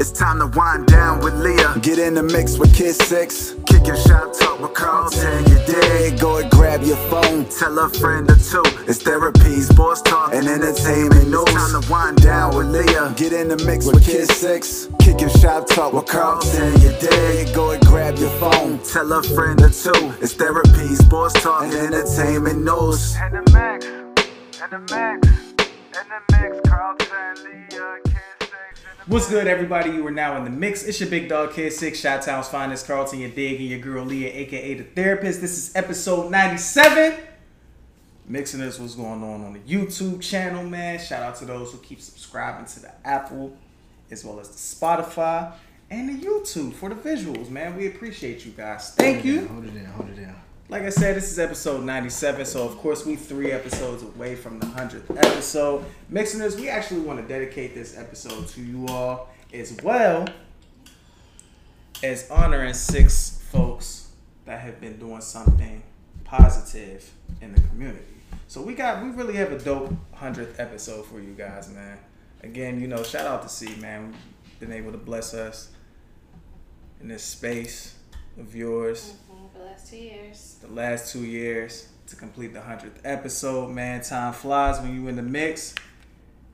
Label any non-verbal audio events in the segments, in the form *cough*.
It's time to wind down with Leah. Get in the mix with Kid Six. Kicking shop talk with Carlton, you dig? Go and grab your phone. Tell a friend or two. It's therapy, sports talk, And entertainment news. It's time to wind down with Leah. Get in the mix with Kid Six. Kicking shop talk with Carlton. You dig? Go and grab your phone. Tell a friend or two. It's therapy, sports talk, and entertainment news. And the mix, and the mix, and the mix, What's good, everybody? You are now in the mix. It's your big dog kid six, Shot Town's finest, Carlton, your dig, and your girl Leah, aka the therapist. This is episode 97. Mixing this, what's going on on the YouTube channel, man. Shout out to those who keep subscribing to the Apple as well as the Spotify and the YouTube for the visuals, man. We appreciate you guys. Thank you. Hold it down. Hold it down. Like I said, this is episode 97, so of course we three episodes away from the 100th episode. This, we actually want to dedicate this episode to you all as well as honoring six folks that have been doing something positive in the community. So we got, we really have a dope 100th episode for you guys, man. Again, you know, shout out to C, man. Been able to bless us in this space of yours last two years. the last two years to complete the hundredth episode. Man, time flies when you in the mix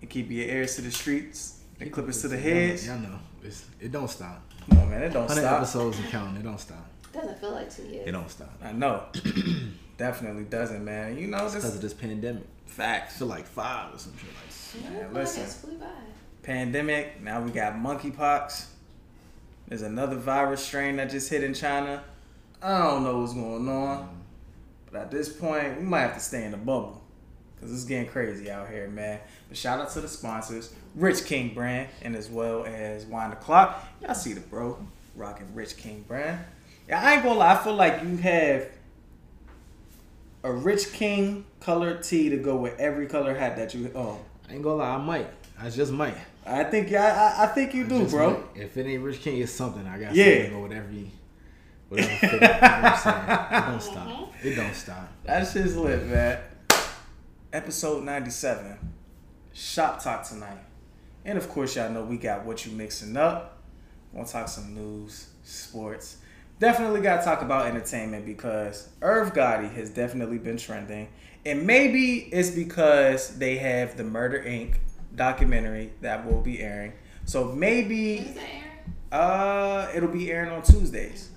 and keep your ears to the streets and clippers to the heads. Y'all know. It's, it don't stop. Come on, man, it don't 100 stop. episodes and counting. It don't stop. Doesn't feel like two years. It don't stop. I know, *clears throat* definitely doesn't, man. You know Because of this pandemic. Facts. feel like five or some shit like Yeah, Man, well, listen. it's flew by. Pandemic. Now we got monkeypox. There's another virus strain that just hit in China. I don't know what's going on, but at this point, we might have to stay in the bubble because it's getting crazy out here, man. But shout out to the sponsors, Rich King Brand, and as well as Wind the Clock. Y'all see the bro rocking Rich King Brand. Yeah, I ain't gonna lie. I feel like you have a Rich King colored tee to go with every color hat that you own. I ain't gonna lie, I might. I just might. I think yeah, I, I think you I do, bro. might. If it ain't Rich King, it's something. I got Yeah. something to go with every whatever fit. *laughs* you know what I'm saying? It don't stop. It don't stop. That shit's lit, man. Episode 97. Shop talk tonight. And of course, y'all know we got what you mixing up. Gonna talk some news, sports. Definitely gotta talk about entertainment because Irv Gotti has definitely been trending. And maybe it's because they have the Murder Inc. documentary that will be airing. So maybe is that airing? uh it'll be airing on Tuesdays.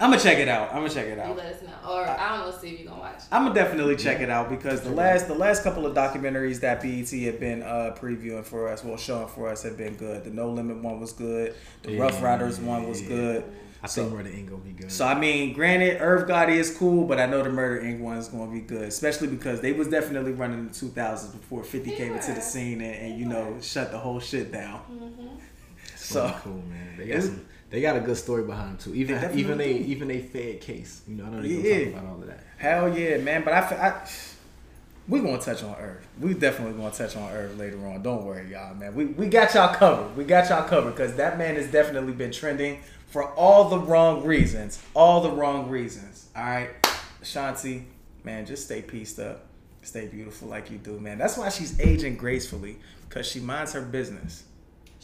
I'm gonna check it out. I'm gonna check it out. You let us know. Or I don't know, see if you're going to watch. I'm gonna definitely check it out because the last the last couple of documentaries that BET have been uh, previewing for us, well showing for us, have been good. The No Limit one was good. The Rough Yeah, Riders one was yeah. good. I So- think Murder ain't gonna be good. So I mean, granted, Irv Gotti is cool, but I know the Murder Inc. one is going to be good, especially because they was definitely running in the 2000s before 50 They came into the scene and, and you know shut the whole shit down. It's so- cool, man. They got some. They got a good story behind them too. Even definitely even they do. even they Fed case. You know, I don't even Yeah. talk about all of that. Hell yeah, man! But I, I we gonna touch on Irv. We definitely gonna touch on Irv later on. Don't worry, y'all, man. We we got y'all covered. We got y'all covered because that man has definitely been trending for all the wrong reasons. All the wrong reasons. All right, Shanti, man, just stay pieced up, stay beautiful like you do, man. That's why she's aging gracefully because she minds her business.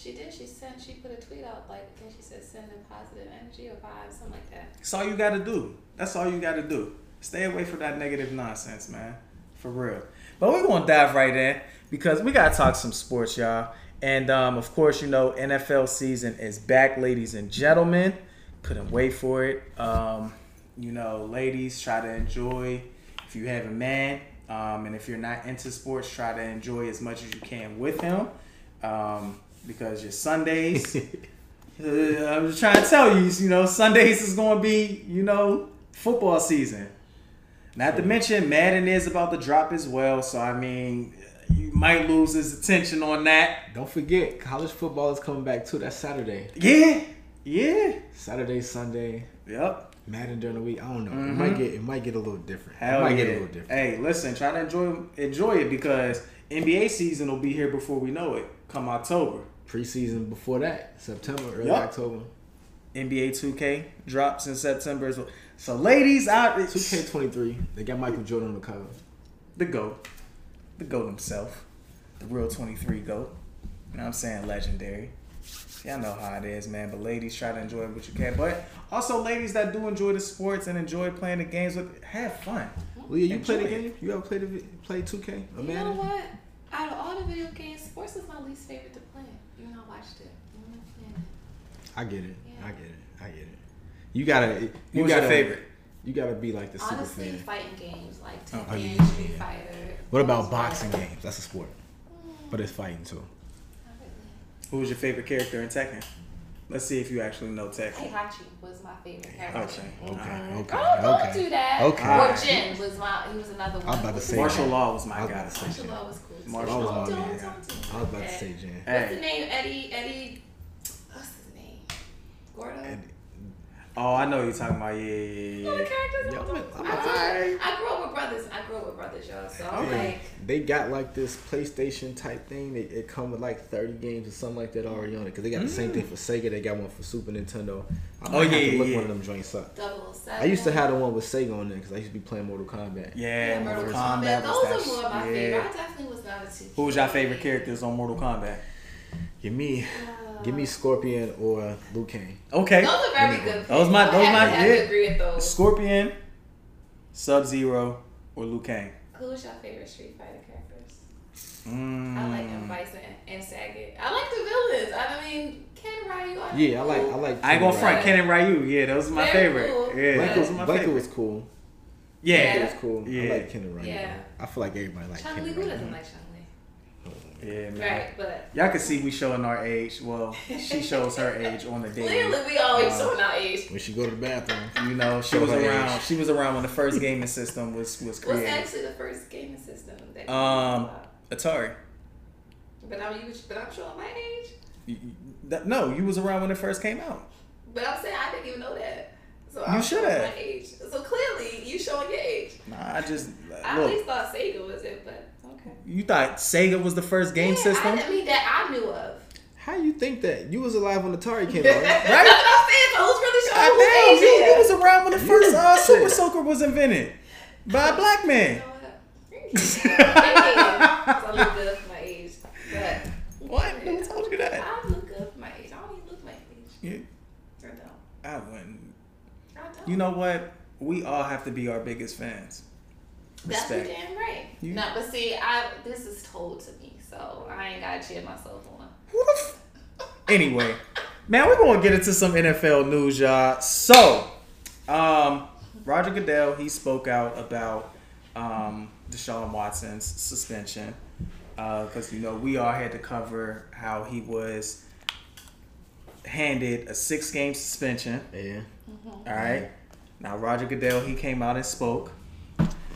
She did. She sent. She put a tweet out like think she said sending positive energy or vibes, something like that. That's all you got to do. That's all you got to do. Stay away from that negative nonsense, man. For real. But we're to dive right in because we got to talk some sports, y'all. And um, of course, you know, NFL season is back, ladies and gentlemen. Couldn't wait for it. Um, you know, ladies, try to enjoy if you have a man. Um, and if you're not into sports, try to enjoy as much as you can with him. Um, because your Sundays. *laughs* Uh, I'm just trying to tell you, you know, Sundays is going to be, you know, football season. Not to mention, Madden is about to drop as well. So, I mean, you might lose his attention on that. Don't forget, college football is coming back too. That's Saturday. Yeah. Yeah. Saturday, Sunday, Yep. Madden during the week. I don't know. It might get it might get a little different. Hell it might yeah. get a little different. Hey, listen, try to enjoy enjoy it because NBA season will be here before we know it. Come October. Preseason before that, September, early Yup. October. NBA 2K drops in September. as well. So, ladies out, 2K23. They got Michael Jordan on the cover. the GOAT, the GOAT himself, the real 23 GOAT. You know what I'm saying? Legendary. Y'all know how it is, man. But ladies, try to enjoy what you can. But also, ladies that do enjoy the sports and enjoy playing the games with, have fun. Leah, you play the game? You ever played the play 2K? Or You know what? Out of all the video games, sports is my least favorite to play. You know, I watched it. I'm not playing it. I get it. Yeah. I get it. I get it. You gotta. You Who was gotta, your favorite? You gotta be like the super Honestly, fan. fighting games like Oh, Tekken, oh, yeah, yeah, Street yeah. Fighter. What about boxing ones. games? That's a sport, mm. but it's fighting too. Not really. Who was your favorite character in Tekken? Let's see if you actually know Tekken. Heihachi was my favorite character. Okay. Okay. Okay. Oh, don't okay. do that. Okay. Or Jin was my. He was another one. I was about to say Martial name? Law was my I guy. about to say Marshall Law was cool. Too. Martial don't, law, don't, yeah. don't do I was that. about to eh. say Jen. What's the name? Eddie. Eddie. What's his name? Gordo. And Oh, I know you're talking about. Yeah, yeah, You yeah, know the yeah. characters Yeah, I'm I'm- talking I'm about? about I, I grew up with brothers. I grew up with brothers, y'all. So I'm Yeah. like, They got like this PlayStation type thing. They, it come with like 30 games or something like that already on it. Because they got the same thing mm. for Sega. They got one for Super Nintendo. I Oh, might have to look yeah, one of them joints up. 007. I used to have the one with Sega on there because I used to be playing Mortal Kombat. Yeah, Yeah, Mortal Kombat Those are that. more my shit. favorite. Yeah. I definitely was not a two. Who was your favorite characters on Mortal Kombat? Give me, uh, give me Scorpion or Liu Kang. Okay. Those are very good. Those my- those I my- have to- to yeah. agree with those. Scorpion, Sub Zero, or Liu Kang. Who was your favorite Street Fighter characters? Mm. I like M. Bison and Sagat. I like the villains. I mean, Ken Ryu. I Yeah, I like, I like. I ain't gonna front Ken and Ryu. Yeah, those are my Very favorite. cool. Yeah, Blanka- those are my Blanka favorite. was cool. yeah. It was cool. Yeah. I like Ken and Ryu. Yeah. I feel like everybody like Chun Ken Li. Who doesn't like Chun Li? Yeah, man. Right, but Y'all can see we showing our age. Well, she *laughs* shows her age on the daily. clearly we always Um, showing our age. When she go to the bathroom. You know, she was around. age. She was around when the first *laughs* gaming system was was created. What's created. actually the first gaming system that Um, about? Atari. But I'm you, but I'm showing my age. You- you- that- No, you was around when it first came out. But I'm saying I didn't even know that. So You I'm should showing have. my age. So clearly you showing your age. Nah, I just I at look. least thought Sega was it, but okay. You thought Sega was the first game yeah, system, I, I mean that I knew of. How you think that? You was alive when Atari came *laughs* That's out. what right? I'm saying. So who's really God showing damn, whose you, age you was around when the first uh, Super. Soaker was invented by a *laughs* black man. what? I look good for my age. But What? Who told you that? I look good for my age. I don't even look my age. Yeah, I don't. I wouldn't. I don't. You know what? We all have to be our biggest fans. That's Respect. for damn right. You- No, but see, I this is told to me, so I ain't gotta cheer myself on. Who the f- Anyway, man, we're gonna get into some NFL news, y'all. So, um, Roger Goodell he spoke out about um, Deshaun Watson's suspension because you know we all had to cover how he was handed a six-game suspension. Yeah. All right. Now Roger Goodell he came out and spoke.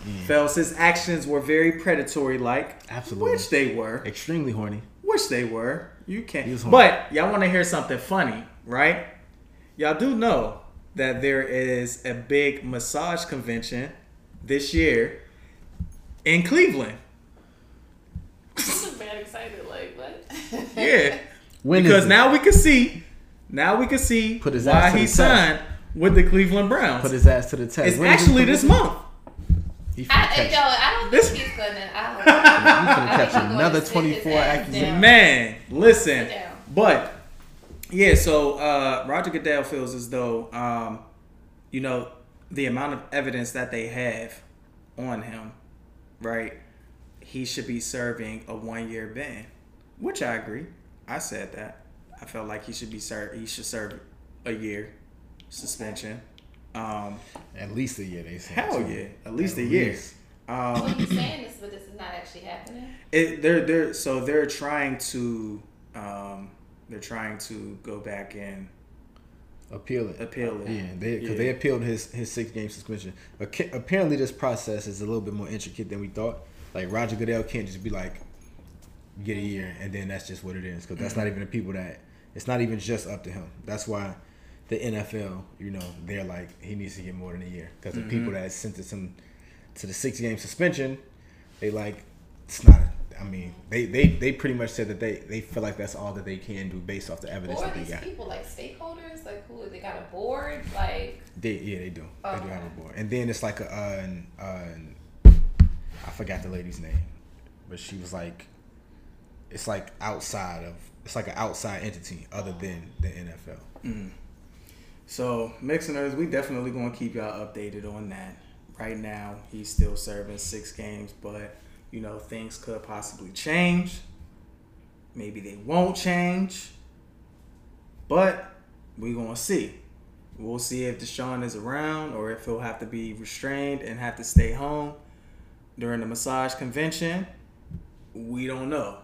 Mm. Felt his actions were very predatory-like, Absolutely. which they were. Extremely horny. Which they were. You can't. was horny. But y'all want to hear something funny, right? Y'all do know that there is a big massage convention this year in Cleveland. I'm very excited. Like what? *laughs* Yeah. When is because now we can see, now we can see Put his why ass to he signed with the Cleveland Browns. Put his ass to the test. it's When is actually this month. He I, catch, yo, I don't This- think he's gonna. I don't. *laughs* he finna I catch think he's another gonna sit his 24 ass accusations. Man, listen. But yeah, so uh, Roger Goodell feels as though um, you know the amount of evidence that they have on him, right? He should be serving a one-year ban, which I agree. I said that. I felt like he should be served. He should serve a year suspension. Um, At least a year, they say. hell too. yeah, at least At a year. Um, So you saying this, but this is not actually happening. it, they're they're so they're trying to um, they're trying to go back and Appeal it. appeal it. Yeah, they because Yeah. they appealed his his six game suspension. Acca- Apparently, this process is a little bit more intricate than we thought. Like Roger Goodell can't just be like, get a year, and then that's just what it is. Because that's not even the people that. It's not even just up to him. That's why the NFL, you know, they're like he needs to get more than a year. Because the people that sentenced him to the six game suspension, they like it's not. I mean, they, they, they pretty much said that they, they feel like that's all that they can do based off the evidence Or are that they these got. people like stakeholders? Like who? They got a board? Like They yeah they do. They do have a board, and then it's like a uh, an, uh, an- I forgot the lady's name, but she was like it's like outside of it's like an outside entity other than the NFL. So, Mixoners, we definitely going to keep y'all updated on that. Right now, he's still serving six games, but you know things could possibly change. Maybe they won't change, but we gonna see. We'll see if Deshaun is around or if he'll have to be restrained and have to stay home during the massage convention. We don't know.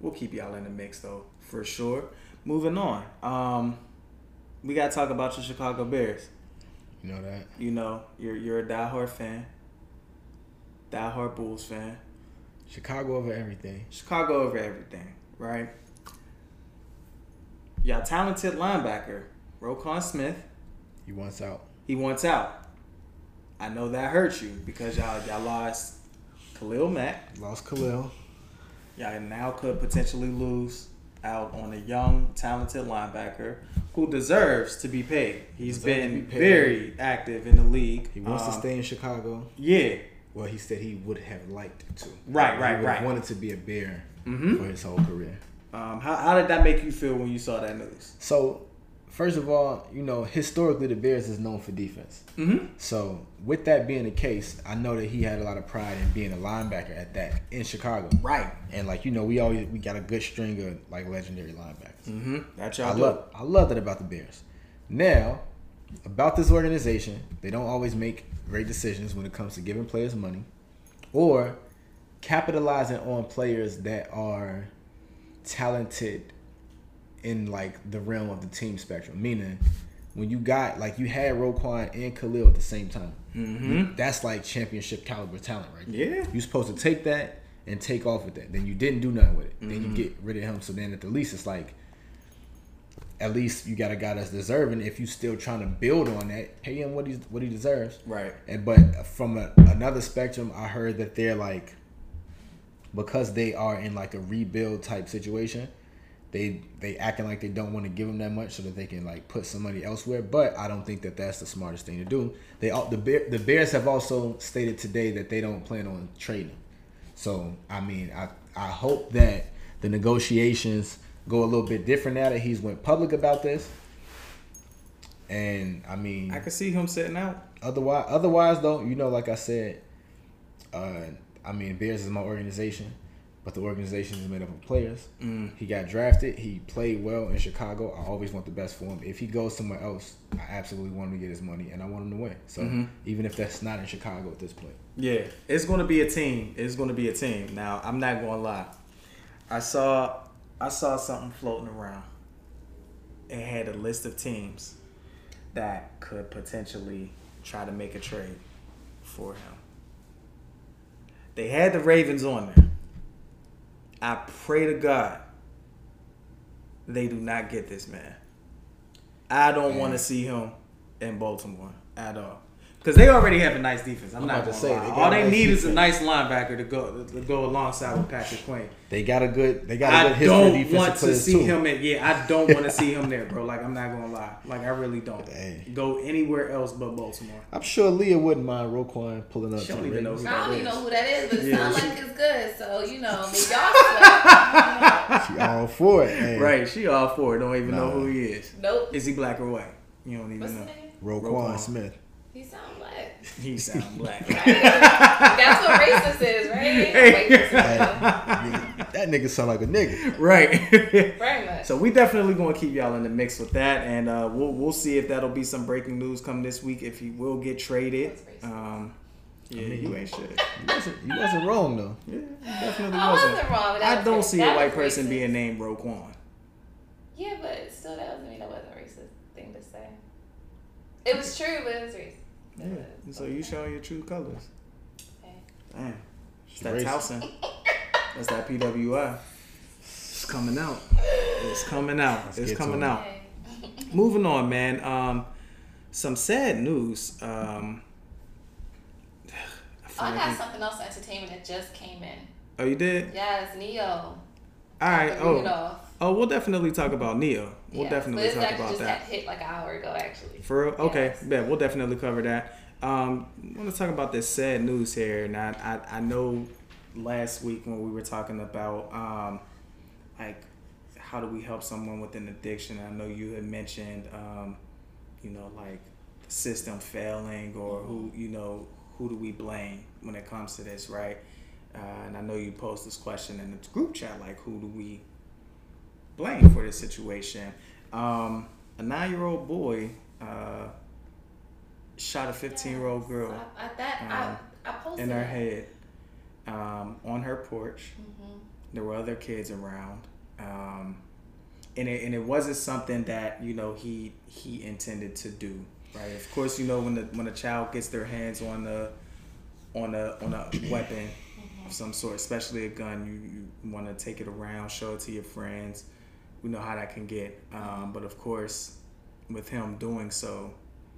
We'll keep y'all in the mix though, for sure. Moving on. Um, we gotta talk about your Chicago Bears. You know that? You know, you're you're a diehard fan. Diehard Bulls fan. Chicago over everything. Chicago over everything, right? Y'all talented linebacker, Roquan Smith. He wants out. He wants out. I know that hurt you because y'all y'all lost Khalil Mack. Lost Khalil. Y'all now could potentially lose out on a young, talented linebacker who deserves to be paid. He's Deserves been be paid. very active in the league. He wants to Um, stay in Chicago. Yeah, Well, he said he would have liked to. Right, right, he right. Wanted to be a Bear Mhm. for his whole career. Um, how, how did that make you feel when you saw that news? So, first of all, you know, historically the Bears is known for defense. Mm-hmm. So, with that being the case, I know that he had a lot of pride in being a linebacker at that in Chicago. Right. And like you know, we always we got a good string of like legendary linebackers. Mm-hmm. That's y'all I love I love that about the Bears. Now, about this organization, they don't always make great decisions when it comes to giving players money or capitalizing on players that are talented in like the realm of the team spectrum. Meaning, when you got like you had Roquan and Khalil at the same time, Mm-hmm. that's like championship caliber talent right there. Yeah. You're supposed to take that and take off with that. Then you didn't do nothing with it. Then Mm-hmm. you get rid of him. So then at the least it's like at least you got a guy that's deserving. If you still trying to build on that, pay him what he's what he deserves. Right. And but from a, another spectrum, I heard that they're like because they are in like a rebuild type situation, they they acting like they don't want to give him that much so that they can like put some money elsewhere. But I don't think that that's the smartest thing to do. They all the Bear, the Bears have also stated today that they don't plan on trading. him. So I mean, I I hope that the negotiations go a little bit different now that he's went public about this. And I mean, I could see him sitting out. Otherwise, otherwise though, you know, like I said, uh, I mean, Bears is my organization, but the organization is made up of players. Mm. He got drafted. He played well in Chicago. I always want the best for him. If he goes somewhere else, I absolutely want him to get his money, and I want him to win. So Mm-hmm. even if that's not in Chicago at this point, Yeah, it's gonna be a team. It's gonna be a team. Now, I'm not gonna lie. I saw I saw something floating around. It had a list of teams that could potentially try to make a trade for him. They had the Ravens on there. I pray to God they do not get this man. I don't want to see him in Baltimore at all. Because they already have a nice defense. I'm, I'm not about to gonna say, lie. they All they nice need is a nice linebacker to go to go alongside with Patrick Queen. they got a good they got a good I history of don't defensive want to see too. him in. Yeah, I don't want to *laughs* see him there, bro. Like I'm not gonna lie. Like I really don't. Hey. Go anywhere else but Baltimore. I'm sure Leah wouldn't mind Roquan pulling up. She to don't even know who I don't even know who that is, but it Yeah, sounds like it's good. So you know, I mean, *laughs* y'all. She all for it. Hey. Right, she all for it. Don't even know who he is. nope. Is he black or white? You don't even What's know. his name? Roquan, Roquan. Smith. He sound black. He sound *laughs* black. That's what racist is, right? Hey, nigga, that nigga sound like a nigga. right. *laughs* Very much. So we definitely gonna keep y'all in the mix with that, and uh, we'll we'll see if that'll be some breaking news come this week. If he will get traded, That's racist. um, yeah, you ain't shit. You wasn't, you wasn't wrong though. Yeah, you definitely I wasn't. wasn't wrong. That I was don't see a white person racist. being named Roquan. Yeah, but still, that doesn't mean that wasn't a racist thing to say. It was true, but it was racist. Yeah. So you showing your true colors. Okay. Damn. It's that racist. Towson. That's that PWI. It's coming out. It's coming out. Let's it's coming out. Okay. Moving on, man. Um, some sad news. Um, I Oh, I like got we- something else entertainment that just came in. oh, you did? Yes, Ne-Yo. All right. Oh, off. Oh, we'll definitely talk about Ne-Yo. We'll definitely talk about just that. hit like an hour ago, actually. For real? Okay, Yes. bet we'll definitely cover that. Um, I want to talk about this sad news here, and I, I, I know last week when we were talking about um, like how do we help someone with an addiction. I know you had mentioned, um, you know, like the system failing or who, you know, who do we blame when it comes to this, right? Uh, and I know you posed this question in the group chat, like who do we blame for this situation? Um, a nine-year-old boy uh, shot a 15-year-old girl I, I, that um, I, I posted in her it. head um, on her porch. Mhm. There were other kids around, um, and it, and it wasn't something that you know he he intended to do. Right. Of course, you know when the when a child gets their hands on the on a on a *coughs* weapon of some sort, especially a gun, you, you want to take it around, show it to your friends. We know how that can get. Um, but of course, with him doing so,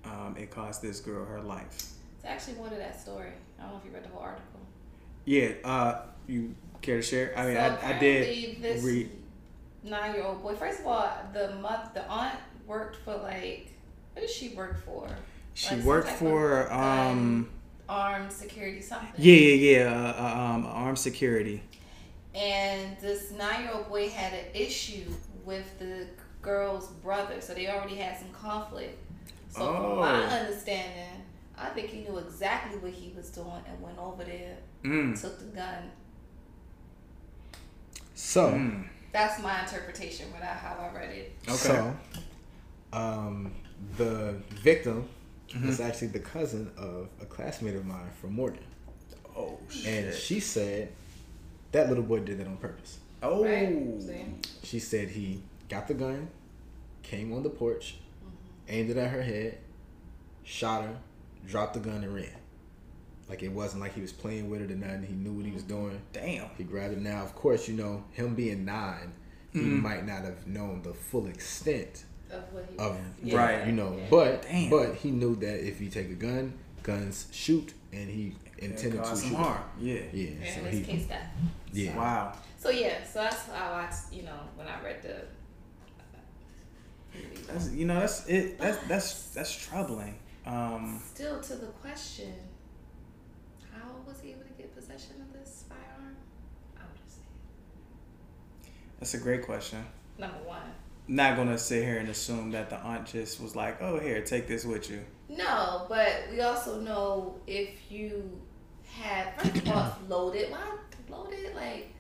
um, it cost this girl her life. It's actually one of that story. I don't know if you read the whole article. Yeah. Uh, you care to share? I mean, So I, I did this read. nine-year-old boy. First of all, the month the aunt worked for like what did she work for? She Like worked for um. Armed security something. Yeah, yeah, yeah. Uh, uh, um, armed security. And this nine-year-old boy had an issue with the girl's brother, so they already had some conflict. So from my Oh. understanding, I think he knew exactly what he was doing and went over there, Mm. took the gun. So, Mm. That's my interpretation without how I read it. Okay. so, um, the victim Mm-hmm. is actually the cousin of a classmate of mine from Morgan, Oh shit! and she said that little boy did that on purpose. Oh. Right? She said he got the gun, came on the porch, aimed it at her head, shot her, dropped the gun, and ran. Like it wasn't like he was playing with it or nothing. He knew what he was doing. Damn. He grabbed it. Now, of course, you know him being nine, he Mm-hmm. might not have known the full extent Of what he of Yeah. Right. You know, Yeah. but Damn. but he knew that if you take a gun, guns shoot, and he intended to shoot. harm. Yeah. Yeah. And So in he. case, that. Yeah. Wow. So yeah, so that's how I, you know, when I read the. That's you know that's it. That's that's that's troubling. Um. Still to the question, how was he able to get possession of this firearm? I would just say That's a great question. number one. Not gonna sit here and assume that the aunt just was like, "Oh, here, take this with you." No, but we also know if you had first of all loaded, why loaded? Like,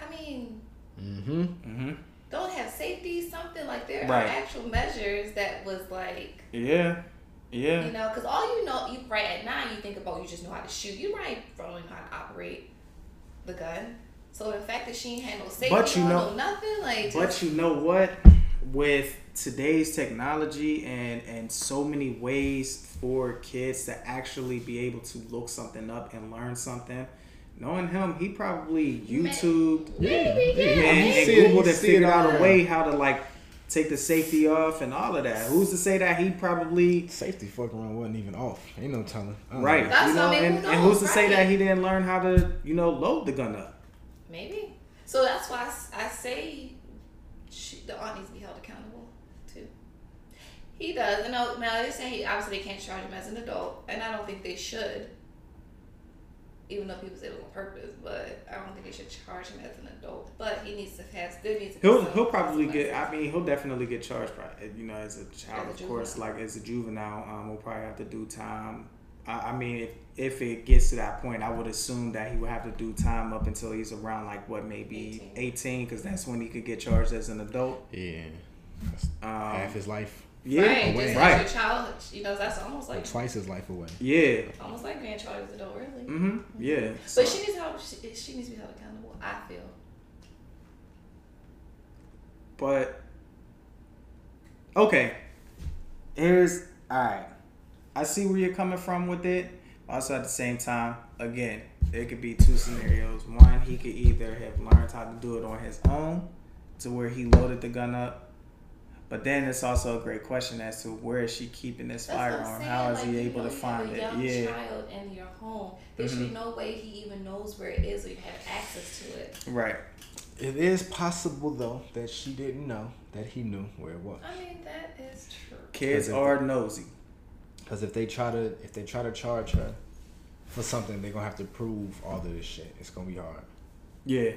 I mean, Mm-hmm. Mm-hmm. don't have safety, something like there Right. are actual measures that was like, Yeah. Yeah. you know, because all you know, you right at nine, you think about you just know how to shoot. You right, probably know how to operate the gun. So the fact that she ain't had no safety, But you on, know- no nothing, like, But just, you know what? With today's technology and and so many ways for kids to actually be able to look something up and learn something, knowing him, he probably YouTube maybe, yeah, and, and see it- Googled and figured out a way how to like take the safety off and all of that. Who's to say that he probably Safety fucking around wasn't even off. Ain't no telling. Right? know. That's you know, and, who and who's to knows, say that he didn't learn how to you know load the gun up? maybe. So that's why I say she, the aunt needs to be held accountable too. He does. And know, now they're saying he, obviously they can't charge him as an adult, and I don't think they should. Even though people say it was on purpose, but I don't think they should charge him as an adult. But he needs to have there needs to He'll some he'll probably get. I mean, he'll definitely get charged. By, you know, as a child, As a of course. Like as a juvenile, um, we'll probably have to do time. I, I mean, if if it gets to that point, I would assume that he would have to do time up until he's around like what maybe 18. eighteen, because that's when he could get charged as an adult. Yeah. That's Um, half his life. Yeah, right, away. just right. your child, you know, that's almost like Twice his life away. Yeah. almost like being charged as an adult, really. Mm-hmm. Yeah. So, But she needs help. She, she needs to be held accountable. I feel. But okay, here's all right. I see where you're coming from with it. Also, at the same time, again, there could be two scenarios. One, he could either have learned how to do it on his own, to where he loaded the gun up. But then it's also a great question as to where is she keeping this That's firearm? How is like, he able know, to you find have it? a young Yeah, child in your home. There should mm-hmm. be no way he even knows where it is or you have access to it. right. It is possible though that she didn't know that he knew where it was. I mean, that is true. Kids Because if are nosy. Because if they try to if they try to charge her for something, they're gonna have to prove all of this shit. It's gonna be hard. Yeah.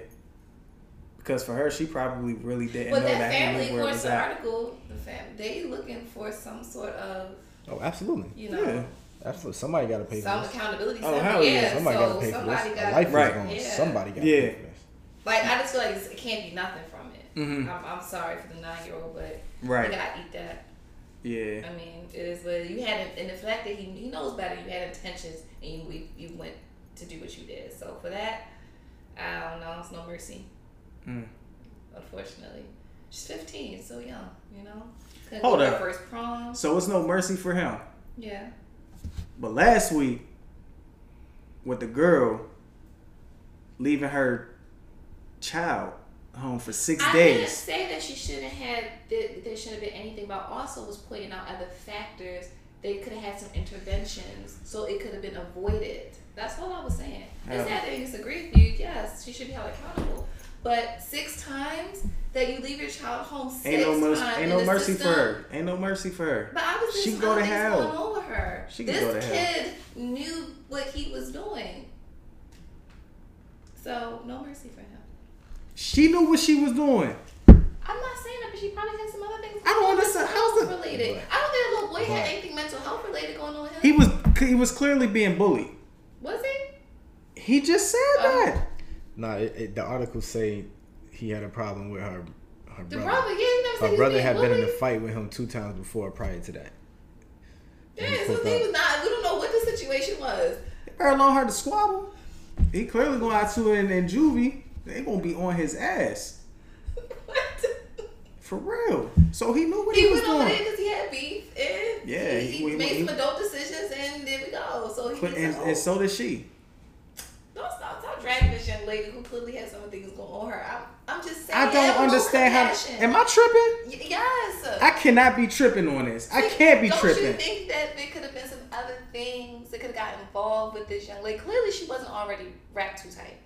Because for her, she probably really didn't But know that that he family, knew where it was the at. article, the fam, they looking for some sort of, Oh, absolutely, you know, Yeah. absolutely. Somebody got to pay for some this. accountability. Oh, stuff. hell yeah. yeah. Somebody so got to pay for this. got A life Right. is going. Yeah. Somebody got to Yeah. pay for this. Like I just feel like it can't be nothing from it. Mhm. I'm, I'm sorry for the nine year old, but Right. you gotta eat that. Yeah. I mean, it is what you had, and the fact that he he knows better. You had intentions, and you you went to do what you did. So for that, I don't know. It's no mercy. Mm. Unfortunately, she's 15, so young. You know, couldn't Hold up. first prom. So it's no mercy for him. Yeah. But last week, with the girl leaving her child home for six I didn't days. say that she shouldn't have. That there shouldn't have been anything, but I also was pointing out other factors. They could have had some interventions, so it could have been avoided. That's all I was saying. Yeah. It's not that I disagree with you. Yes, she should be held accountable. But six times that you leave your child home six Ain't no mercy. times Ain't in no mercy system, for her. Ain't no mercy for her. But I was She she go to hell. going on with her. She this go to hell. This kid knew what he was doing. So no mercy for him. She knew what she was doing. I'm not saying that, but she probably had some other things. I don't understand. How's the- related? I don't think the little boy had anything mental health related going on with him. He was he was clearly being bullied. was he? He just said Oh. that. Nah, it, it, the article say he had a problem with her. Her The brother. brother, yeah, he never said Her brother had been in a fight with him two times before prior to that. Yeah, so he was not. We don't know what the situation was. Earl on her to squabble. He clearly going out to in, in juvie. They gonna be on his ass what? *laughs* for real. So he knew what he, was doing. He was doing. because he had beef, and Yeah, he, he he- made some adult decisions, and there we go. So he gets and, and oh. so did she. Don't stop, stop dragging this young lady who clearly has some things going on her. I'm, I'm just saying. I don't understand how. Am I tripping? Y- yes. I cannot be tripping on this. I can't be Don't tripping. you think that there could have been some other things that could have got involved with this young lady? Clearly, she wasn't already wrapped too tight.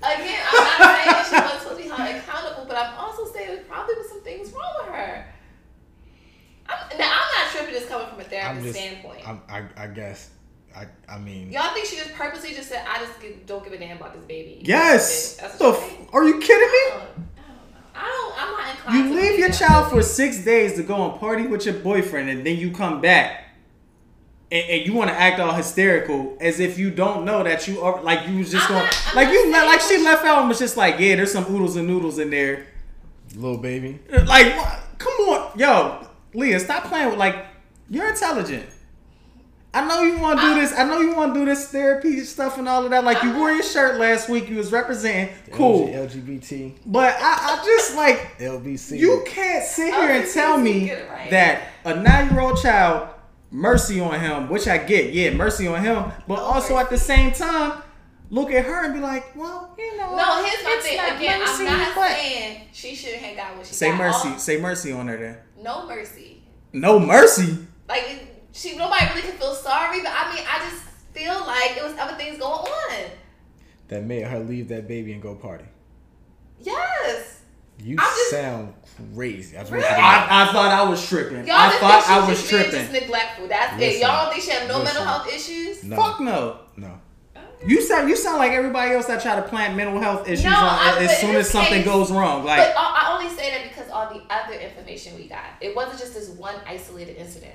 Again, I'm not saying she wasn't supposed to be held accountable, but I'm also saying there probably was some things wrong with her. I'm, now, I'm tripping this coming from a I'm therapist just. standpoint. I'm, I, I guess. I. I mean. Y'all think she just purposely just said, "I just give- don't give a damn about this baby"? Yes. That's The what you f- are you kidding me? I don't, I don't know. I don't. I'm not inclined. You leave your child for six days to go and party with your boyfriend, and then you come back, and, and you want to act all hysterical as if you don't know that you are like you was just I'm going not- like you le- like she left out and was just like yeah, there's some oodles and noodles in there. Little baby. Like what? come on, yo, Leah, stop playing with like you're intelligent. I know you want to do I'm- this. I know you want to do this therapy stuff and all of that. Like you wore your shirt last week. You was representing cool, LGBT. but I, I just like LBC. you can't sit here and tell me right. that a nine-year-old child, mercy on him, which I get, yeah, mercy on him, but also at the same time, look at her and be like, well, you know, No, here's my it's thing. not Again, mercy, I'm not saying she shouldn't have got what she Say got. mercy, All- say mercy on her then. No mercy. No mercy. Like it- she, nobody really can feel sorry, but I mean, I just feel like it was other things going on. that made her leave that baby and go party. Yes. You I'm just- sound crazy. I just want you to Really? I, I thought I was tripping. Y'all I thought think she I was should tripping. Just neglectful. That's it. Y'all don't think she have no mental health issues? No, Fuck no. You sound you sound like everybody else that try to plant mental health issues No, on I- as soon as something case- goes wrong. Like But I I only say that because all the other information we got, it wasn't just this one isolated incident.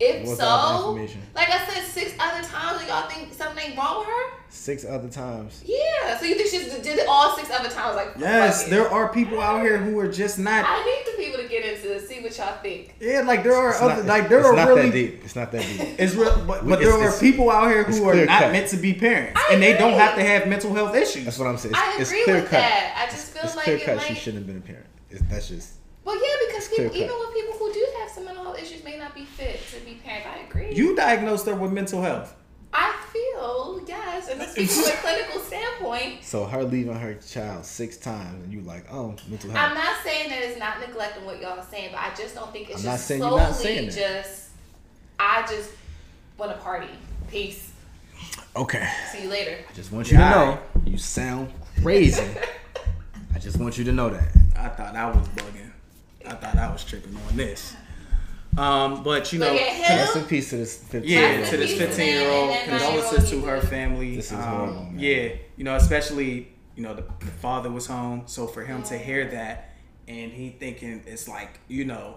If What's so, like I said, six other times, y'all think something ain't wrong with her? Six other times. Yeah. So you think she did it all six other times? Like yes, fuck it. there are people out here who are just not. I need the people to get into this, see what y'all think. Yeah, like there are It's other not, like there it's are not really that deep. It's not that deep. *laughs* It's real, but, We- but there are people out here who are not cut. meant to be parents, I and they don't have to have mental health issues. That's what I'm saying. It's, I it's agree clear with cut. that. I just feel It's like clear it cut. might. She shouldn't have been a parent. It's, that's just. Well, yeah, because people, even with people who do have some mental health issues, may not be fit to be parents. I agree. you diagnosed her with mental health. I feel yes, and *laughs* speaking from a clinical standpoint, So her leaving her child six times, and you like, oh, mental health. I'm not saying that it's not neglecting what y'all are saying, but I just don't think it's I'm not just saying you're solely not saying that. just. I just want to party. Peace. Okay. See you later. I just want you to Yeah, know you sound crazy. *laughs* I just want you to know that. I thought I was bugging. I thought I was tripping on this. Um, but you know, Look at. Rest in peace to this 15 yeah, year to this 15 year old. them and that Condolences to her family. This is Um, horrible, man. Yeah, you know, especially you know the, the father was home, so for him to hear that and he thinking it's like you know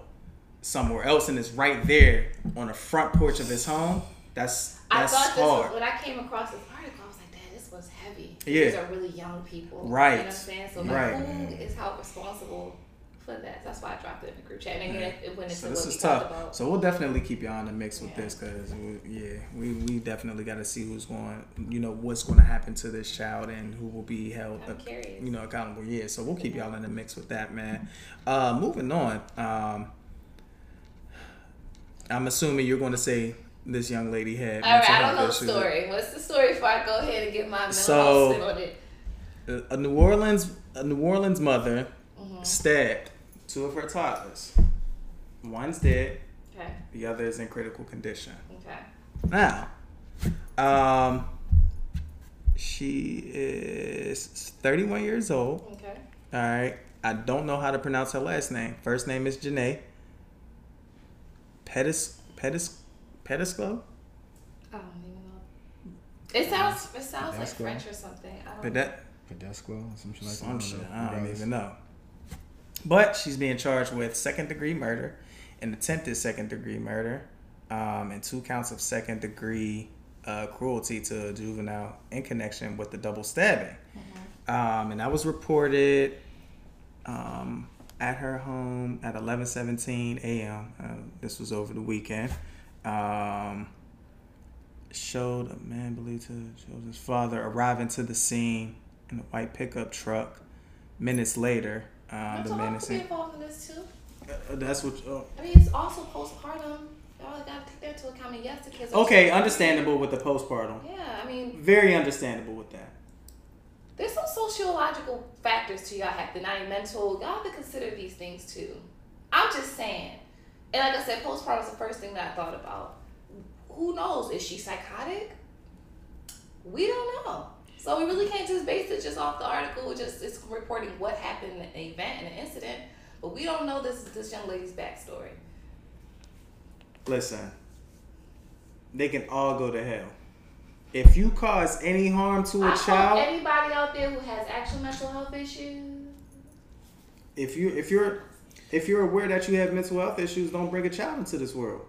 somewhere else and it's right there on the front porch of his home. That's I that's thought this hard. was, when I came across this article, I was like, "Dad, this was heavy. Yeah. These are really young people, Right. You know what I'm saying? So, like, Right. who is how responsible for that? That's why I dropped it in the group chat. And again, it went into So this is tough. about. So we'll definitely keep y'all in the mix with Yeah. this because we, yeah, we, we definitely got to see who's going, you know, what's going to happen to this child and who will be held, uh, you know, accountable. Yeah. So we'll keep y'all in the mix with that, man. Uh, moving on. Um, I'm assuming you're going to say this young lady had. All right, I don't know the story. What's the story before I go ahead and get my mental So- on it? A New Orleans, a New Orleans mother. Stabbed two of her toddlers. One's dead. Okay, The other is in critical condition. okay. Now, um, she is 31 years old. Okay. All right. I don't know how to pronounce her last name. First name is Janae. Pettis, Pettis, Pettisclo? I don't even know. It sounds it sounds like French or something. I don't But know. that Pedesco, some shit like some that. shit. know. I don't even know. But she's being charged with second degree murder and attempted second degree murder, um, and two counts of second degree uh, cruelty to a juvenile in connection with the double stabbing. Um, and that was reported um, at her home at 11:17 a.m. Uh, this was over the weekend. Um, showed a man believed to show his father arriving to the scene in a white pickup truck. Minutes later, um, the Mental man health is could be in. involved in this too. Uh, that's what. Uh, I mean, it's also postpartum. Y'all gotta take that into account. I mean, yes, the kids. are okay, still- understandable with the postpartum. Yeah, I mean, Very understandable with that. there's some sociological factors to y'all have to not mental. Y'all have to consider these things too. I'm just saying. And like I said, postpartum is the first thing that I thought about. Who knows? Is she psychotic? We don't know. So we really can't just base it just off the article. Just it's reporting what happened, in an event, an incident. But we don't know this this young lady's backstory. Listen, they can all go to hell. If you cause any harm to a I child, anybody out there who has actual mental health issues. if you if you're if you're aware that you have mental health issues, don't bring a child into this world.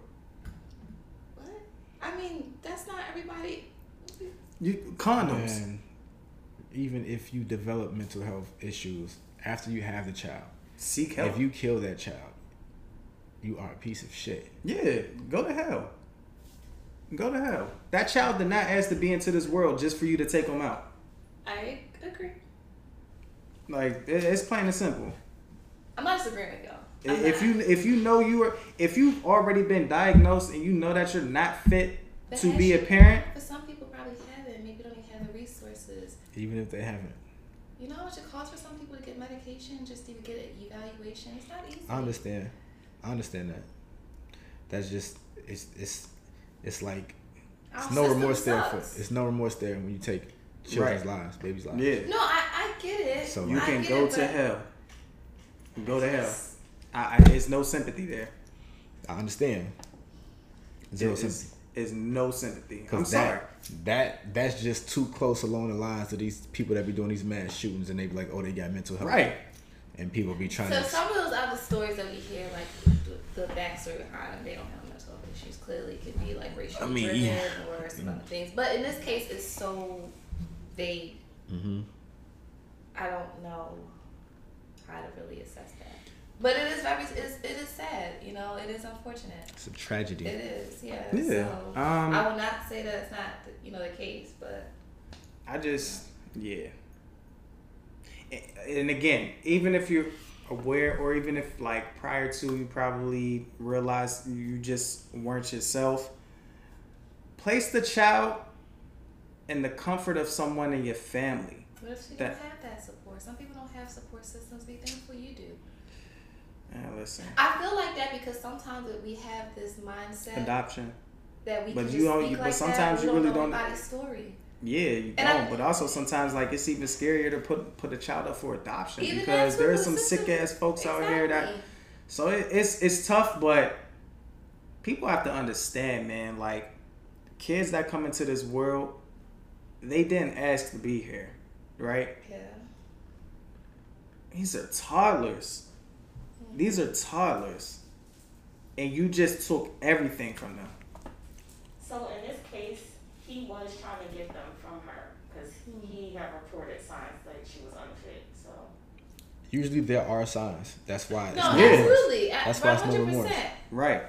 What? I mean, that's not everybody. You condoms. And even if you develop mental health issues after you have the child, Seek help. if you kill that child, you are a piece of shit. yeah, go to hell. Go to hell. That child did not ask to be into this world just for you to take them out. I agree. Like it's plain and simple. I'm not disagreeing with y'all. I'm If not. you if you know you are if you've already been diagnosed and you know that you're not fit But to be a parent, But some people probably haven't. Maybe don't even have the resources. Even if they haven't. You know how much it costs for some people to get medication just to get an evaluation? It's not easy. I understand. I understand that. That's just it's it's it's like Our it's no system remorse there for it's no remorse there when you take children's Right. lives, babies' lives. yeah, No, I, I get it. So- you can go it, to hell. Go to hell. it's- I, I, there's no sympathy there. I understand. Zero sympathy. It's, it's no sympathy. I'm Because sorry. that that that's just too close along the lines to these people that be doing these mass shootings and they be like, oh, they got mental health. Right. And people be trying So to some of those other stories that we hear, like the, the backstory behind them, they don't have mental health issues. Clearly, it could be like racial I mean, driven yeah. or some other things. But in this case, it's so vague. hmm I don't know how to really assess that. But it is very, it's, it is sad. You know, it is unfortunate. It's a tragedy. It is, yeah. Yeah, So um, I will not say that it's not, you know, the case, but I just yeah. And again, even if you're aware, or even if like prior to you probably realized you just weren't yourself, place the child in the comfort of someone in your family. what if you That- don't have that support? Some people don't have support systems. Be thankful you do. Listen, I feel like that because sometimes we have this mindset adoption. that we But you just don't- but like sometimes that. you really know don't- story. Yeah, you And don't. but also sometimes like it's even scarier to put put a child up for adoption because there are some sick ass folks out here that So it, it's it's tough, but people have to understand, man. Like kids that come into this world, they didn't ask to be here, right? Yeah. These are toddlers. These are toddlers, and you just took everything from them. So in this case, he was trying to get them from her because he had reported signs that she was unfit. So Usually there are signs. That's why. It's No, no Yeah. remorse. absolutely. That's One why it's no remorse. percent. Right.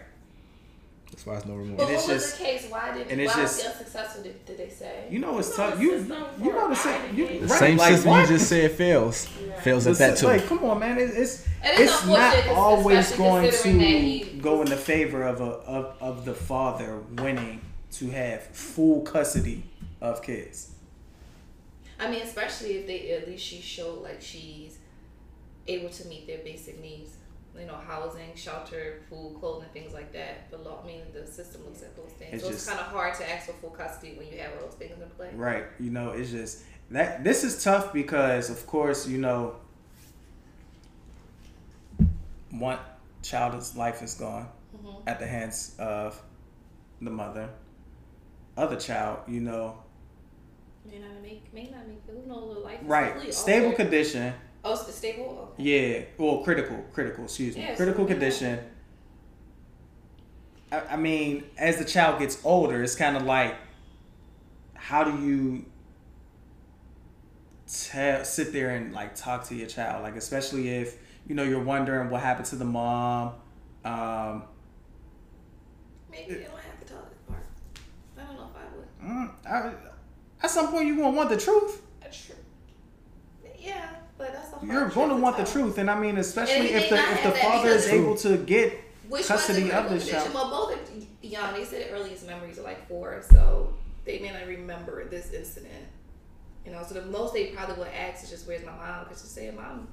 That's why it's no remorse. But And what it's was the case? Why did and why it's was just- he unsuccessful? Did, did they say? You know it's You know tough. the You you know the for system. You, The right, same like, system what? you just said fails. Yeah. Fails at that too. Like, come on, man. It, it's And it's it's not always going to he- go in the favor of a of, of the father winning to have full custody of kids. I mean, especially if they at least she showed like she's able to meet their basic needs. You know, housing, shelter, food, clothing, things like that. But law, I mean, the system looks at those things. It's so just- it's kind of hard to ask for full custody when you have all those things in play. Right. You know, it's just that this is tough because of course, you know, one child's life is gone Mhm. at the hands of the mother. Other child, you know, May not make, may not make. Knows? Life right, stable altered. condition. Oh, it's the stable. Okay. Yeah, well, critical, critical. Excuse me, Yeah, critical condition. I, I mean, as the child gets older, it's kind of like, how do you tell, sit there and like talk to your child, like especially if you know you're wondering what happened to the mom. Um, Maybe you don't have to tell this part. I don't know if I would. mm, I, at some point, you're gonna want the truth. That's true. Yeah, but that's hard You're gonna want the truth, and I mean, especially if the if the father is able to get Which custody of the child. Well, both are young. They said the earliest memories are like four, so they may not remember this incident. You know, so the most they probably would ask is just, "Where's my mom?" Because to say mom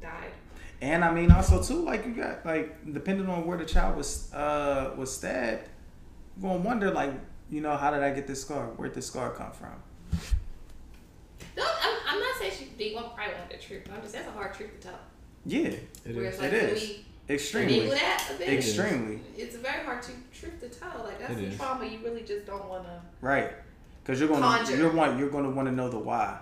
died. And I mean, also too, like you got like depending on where the child was uh was stabbed, you're gonna wonder like you know how did I get this scar? Where'd this scar come from? No, I'm, I'm not saying she. They won't probably want the truth. I'm just that's a hard truth to tell. Yeah, It Whereas is. like It when is. we extremely, that a bit, extremely it's a very hard to, truth to tell. Like that's It the is. trauma you really just don't want to. right. Because you're gonna Conjure. you're want you're gonna want to know the why.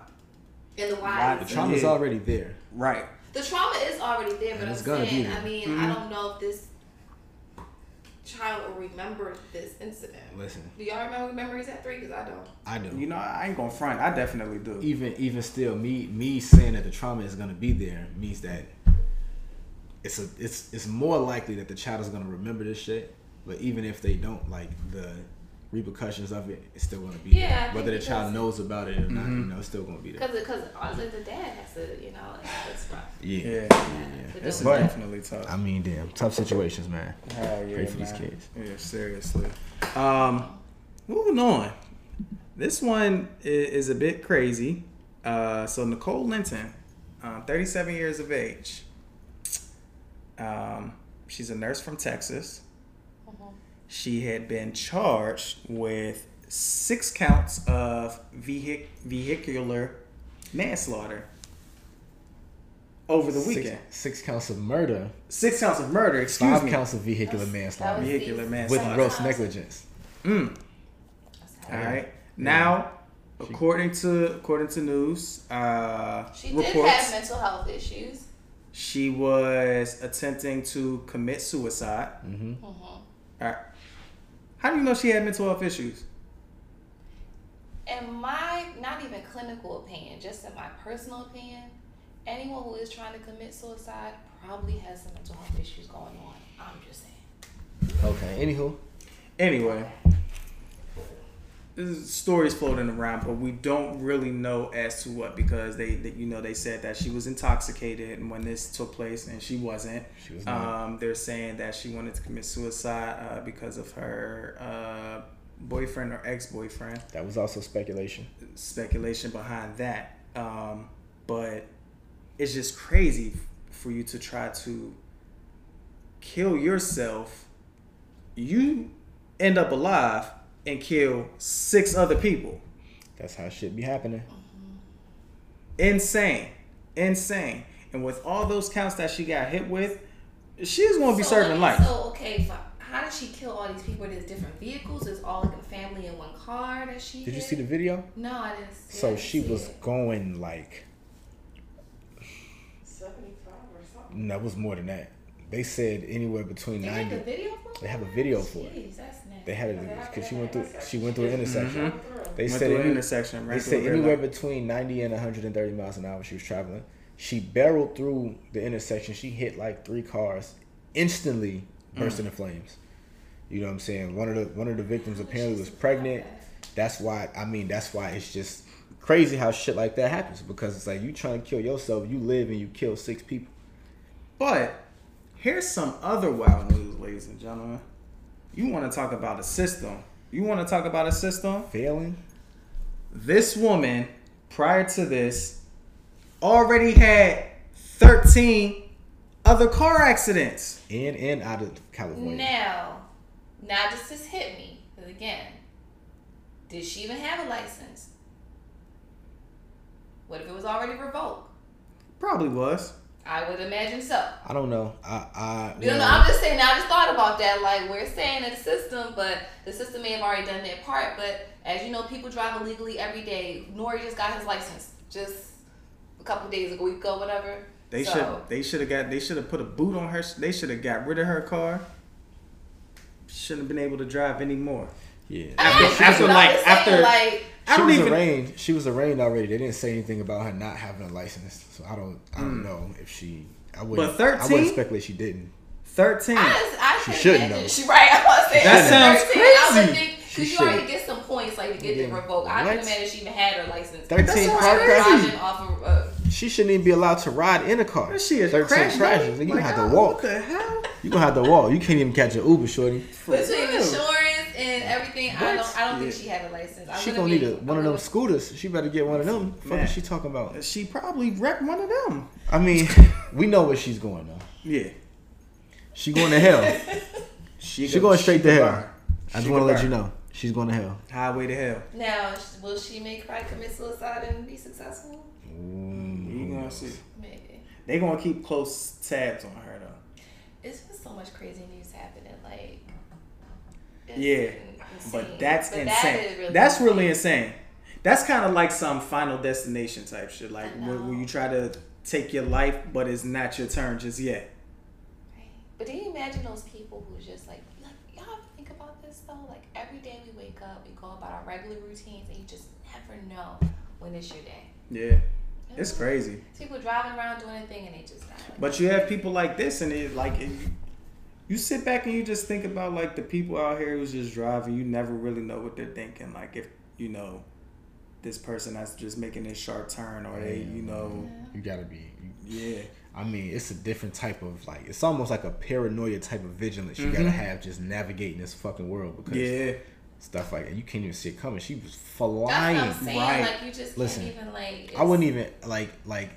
And the Why why. the The trauma's Yeah. already there. Right. The trauma is already there, but And I'm it's gonna be saying. I mean, Mhm. I don't know if this child will remember this incident. Listen, Do y'all remember memories at three? Because I don't. I do. You know, I ain't gonna front. I definitely do. even even still, me me saying that the trauma is gonna be there means that it's a it's it's more likely that the child is gonna remember this shit. But even if they don't, like the repercussions of it's still gonna be Yeah, there. Whether the child knows about it or not, Mhm. you know, it's still gonna be there. Because because the dad has to, you know, it's, it's rough. Yeah. Yeah, yeah. this is But- definitely tough. I mean, damn, tough situations, man. Hell yeah, Pray for these kids. Yeah, seriously. Um, moving on. This one is a bit crazy. Uh, so Nicole Linton, um, 37 years of age. Um, she's a nurse from Texas. She had been charged with six counts of vehic- vehicular manslaughter over the Six- weekend. Six, counts of murder, Six counts of murder. Excuse five me. counts of vehicular That's- manslaughter that was Vehicular the- manslaughter. with gross negligence. Mm. All right. Now, according to according to news uh, She did reports, have mental health issues. she was attempting to commit suicide. Mm-hmm. All right. How do you know she had mental health issues? In my not even clinical opinion, just in my personal opinion, anyone who is trying to commit suicide probably has some mental health issues going on. I'm just saying. Okay. Anywho, Anyway, this stories floating around, but we don't really know as to what because they, they, you know, they said that she was intoxicated and when this took place, and she wasn't. She was not. Um, they're saying that she wanted to commit suicide uh, because of her uh, boyfriend or ex-boyfriend. that was also speculation. Speculation behind that, um, but it's just crazy for you to try to kill yourself. You end up alive and kill six other people. That's how shit be happening. Insane. Insane. And with all those counts that she got hit with, She's gonna be So, serving like, life. So okay, how did she kill all these people? There's different vehicles. It's all like a family in one car that she. Did you see the video? No, I didn't. See, So didn't she see was it. going like Seventy-five or something. no, it was more than that. They said anywhere between They had ninety. the video for They have a video for it. Jeez, that's nasty. They had it because she went through. She went through an intersection. Mm-hmm. They Went said an any- intersection. They said through a red anywhere light. between 90 and 130 miles an hour she was traveling. She barreled through the intersection. She hit like three cars, instantly burst mm. into flames. You know what I'm saying? One of the one of the victims apparently was pregnant. That's why I mean that's why it's just crazy how shit like that happens because it's like you trying to kill yourself, you live and you kill six people. But here's some other wild news, ladies and gentlemen. You want to talk about a system? You want to talk about a system? Failing? This woman, prior to this, already had 13 other car accidents. In and out of California. Now, now this just hit me. 'Cause again, did she even have a license? What if it was already revoked? Probably was. I would imagine so. I don't know. I I You know, I'm just saying. I just thought about that. Like we're saying in the system, but the system may have already done their part. But as you know, people drive illegally every day. Nori just got his license just a couple days ago, week ago, whatever. They So- should they should have got they should have put a boot on her. They should have got rid of her car. Shouldn't have been able to drive anymore. yeah. After- I after, know, like, after- like I she don't was even arraigned. She was arraigned already. They didn't say anything about her not having a license, so I don't. I don't know if she. I wouldn't. But I wouldn't speculate she didn't. 13. I, just, I She shouldn't, imagine. though. She right. I was saying That sounds 13, I would crazy. think because you already get some points, like to get it Yeah. revoked. I can What? imagine she even had her license. Thirteen sounds car crazy. crashes. Of. Uh, She shouldn't even be allowed to ride in a car. She is Thirteen crash crashes. dummy? You gonna Like, have oh, to walk. What the hell? You gonna have to walk. You can't even catch an Uber, shorty. between real. insurance and everything, I don't. I don't think she had a license. I She gonna be- need a, one of them scooters. She better get one of them. Fuck is she talking about? She probably wrecked one of them. I mean, *laughs* we know where she's going though. Yeah. She going to hell. *laughs* She, She could- going straight she to hell. burn. I just want to let you know. She's going to hell. Highway to hell. Now, will she make probably commit suicide and be successful? You gonna see. Maybe. They gonna keep close tabs on her though. It's been so much crazy news happening. Like, it's Yeah, insane. But that's But insane. That really that's really insane. That's kind of like some Final Destination type shit, like where, where you try to take your life, but it's not your turn just yet. Right. But do you imagine those people who just like, like y'all think about this though? Like every day we wake up, we go about our regular routines, and you just never know when it's your day. Yeah, it's mm-hmm. crazy. People driving around doing a thing and they just die. But you have people like this, and it like it, you sit back and you just think about like the people out here who's just driving. You never really know what they're thinking. Like if you know this person that's just making this sharp turn, or they, you know, You gotta be. You, yeah, I mean, it's a different type of like. It's almost like a paranoia type of vigilance you gotta have just navigating this fucking world because Mm-hmm. yeah. stuff like that you can't even see it coming. She was That's flying. what I'm saying. right. Like you just Listen, can't even like. I wouldn't even like like.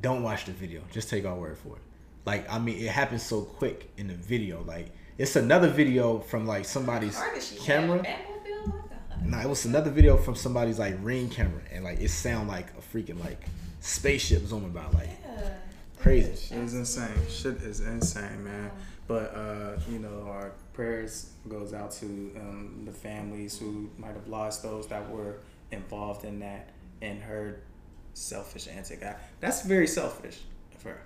Don't watch the video. Just take our word for it. Like I mean, it happens so quick in the video. Like it's another video from like somebody's Car that she had, camera. Batmobile, what the hell? Nah, it was another video from somebody's like ring camera, and like it sound like a freaking like spaceship zooming by, like Yeah. crazy. Shit is insane. Shit is insane, man. But uh, you know, our prayers goes out to um, the families who might have lost those that were involved in that and her selfish antic. I, that's very selfish of her.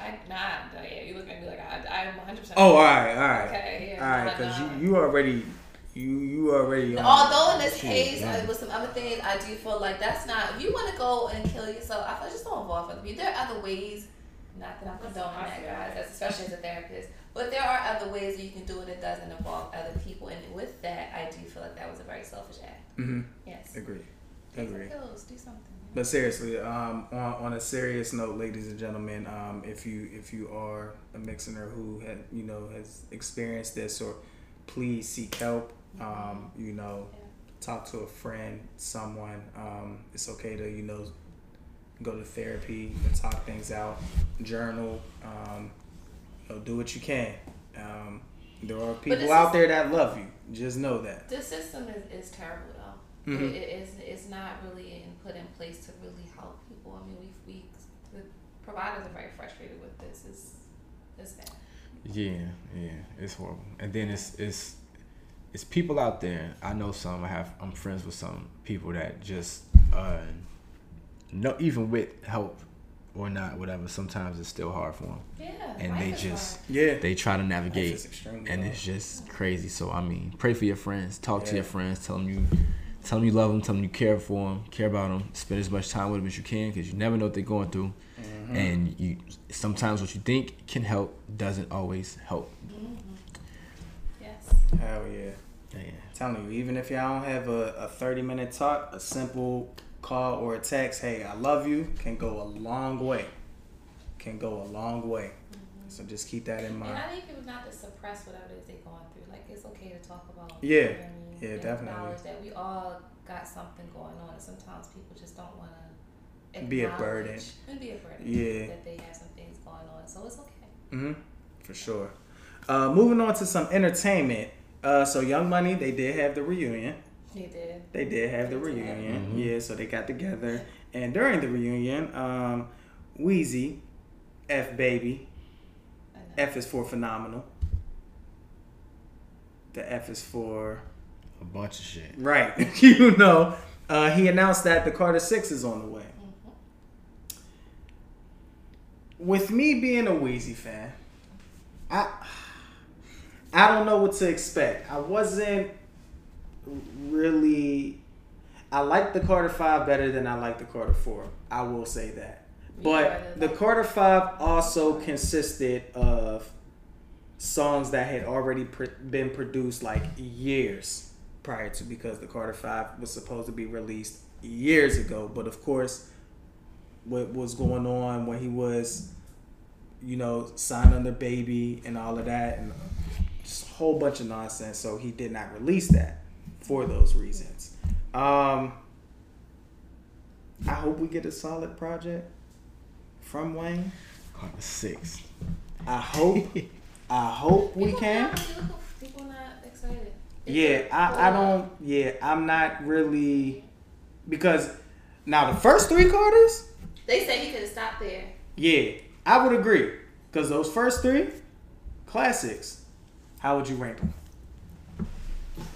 I nah, no, yeah, you look at me like I, I'm 100. percent Oh, all right, all right, Okay, yeah, all right. Because you, you already, you, you already. on- Although in this case, was uh, with some other things, I do feel like that's not. If you want to go and kill yourself, I feel just don't involve other people. There are other ways. Not that I'm condoning that, guys, that's especially as a therapist. But there are other ways that you can do it that doesn't involve other people. And with that, I do feel like that was a very selfish act. Mhm. Yes. Agree. Agree. pills, do something. But seriously, um, on, on a serious note, ladies and gentlemen, um, if you if you are a mixer who had you know has experienced this, or please seek help. Um, you know, Yeah. talk to a friend, someone. Um, it's okay to you know go to therapy and talk things out, journal. Um, you know, do what you can. Um, there are people out is- there that love you. Just know that. The system is, is terrible though. Mhm. It, it is it's not really in, put in place to really help people. I mean, we we the providers are very frustrated with this. It's it's bad. Yeah, yeah, it's horrible. And then it's it's it's people out there. I know some. I have. I'm friends with some people that just uh, no, even with help or not, whatever. Sometimes it's still hard for them, Yeah. and they just hard. Yeah. they try to navigate, and hard. it's just crazy. So I mean, pray for your friends. Talk to your friends. Tell them you. Tell them you love them. Tell them you care for them. Care about them. Spend as much time with them as you can, because you never know what they're going through. Mm-hmm. And you sometimes what you think can help doesn't always help. Yes. Hell yeah. Yeah. telling you, even if y'all don't have a, a 30 minute talk, a simple call or a text, hey, I love you, can go a long way. Can go a long way. So just keep that in And mind. I need people not to suppress whatever it is they're going through. Like it's okay to talk about. Yeah. You know what I mean? Yeah, And definitely. Acknowledge that we all got something going on, and sometimes people just don't want to Be a burden. and be a burden. Yeah. That they have some things going on, so it's okay. hmm For sure. Uh, moving on to some entertainment. Uh, so Young Money, they did have the reunion. They did. They did have the did. reunion. Mhm. Yeah, so they got together. And during the reunion, um, Weezy, F Baby, F is for phenomenal. The F is for A bunch of shit. right. *laughs* you know, uh, he announced that the Carter Six is on the way. Mhm. With me being a Weezy fan, I I don't know what to expect. I wasn't really. I like the Carter Five better than I like the Carter Four. I will say that. But rather the Carter Five also consisted of songs that had already pr- been produced like years prior to because the Carter Five was supposed to be released years ago. But of course, what was going on when he was, you know, signed under baby and all of that and just a whole bunch of nonsense. So he did not release that for those reasons. Um, I hope we get a solid project from Wayne. Carter six. I hope. I hope we People can. Not, people, people not excited. They Yeah, I, I don't. Yeah, I'm not really because now the first three Carters. They say he could have stopped there. Yeah, I would agree because those first three classics. How would you rank them?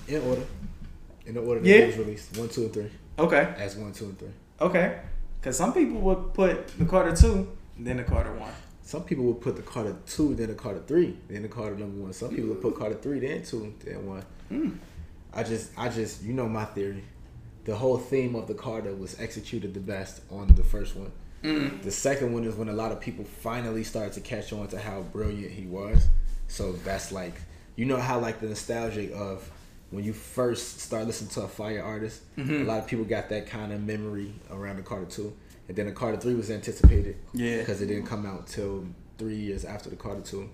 In order. In the order that Yeah. it was released. One, two, and three. Okay, As one, two, and three. okay. Because some people would put the Carter two, then the Carter one. Some people would put the Carter two, then the Carter three, then the Carter number one. Some people would put Carter three, then two, then one. Hmm. I just, I just, you know my theory. The whole theme of the Carter was executed the best on the first one. Mm. The second one is when a lot of people finally started to catch on to how brilliant he was. So that's like, you know how like the nostalgia of when you first start listening to a fire artist. Mm-hmm. A lot of people got that kind of memory around the Carter two, and then the Carter three was anticipated. Yeah. because it didn't come out till three years after the Carter two,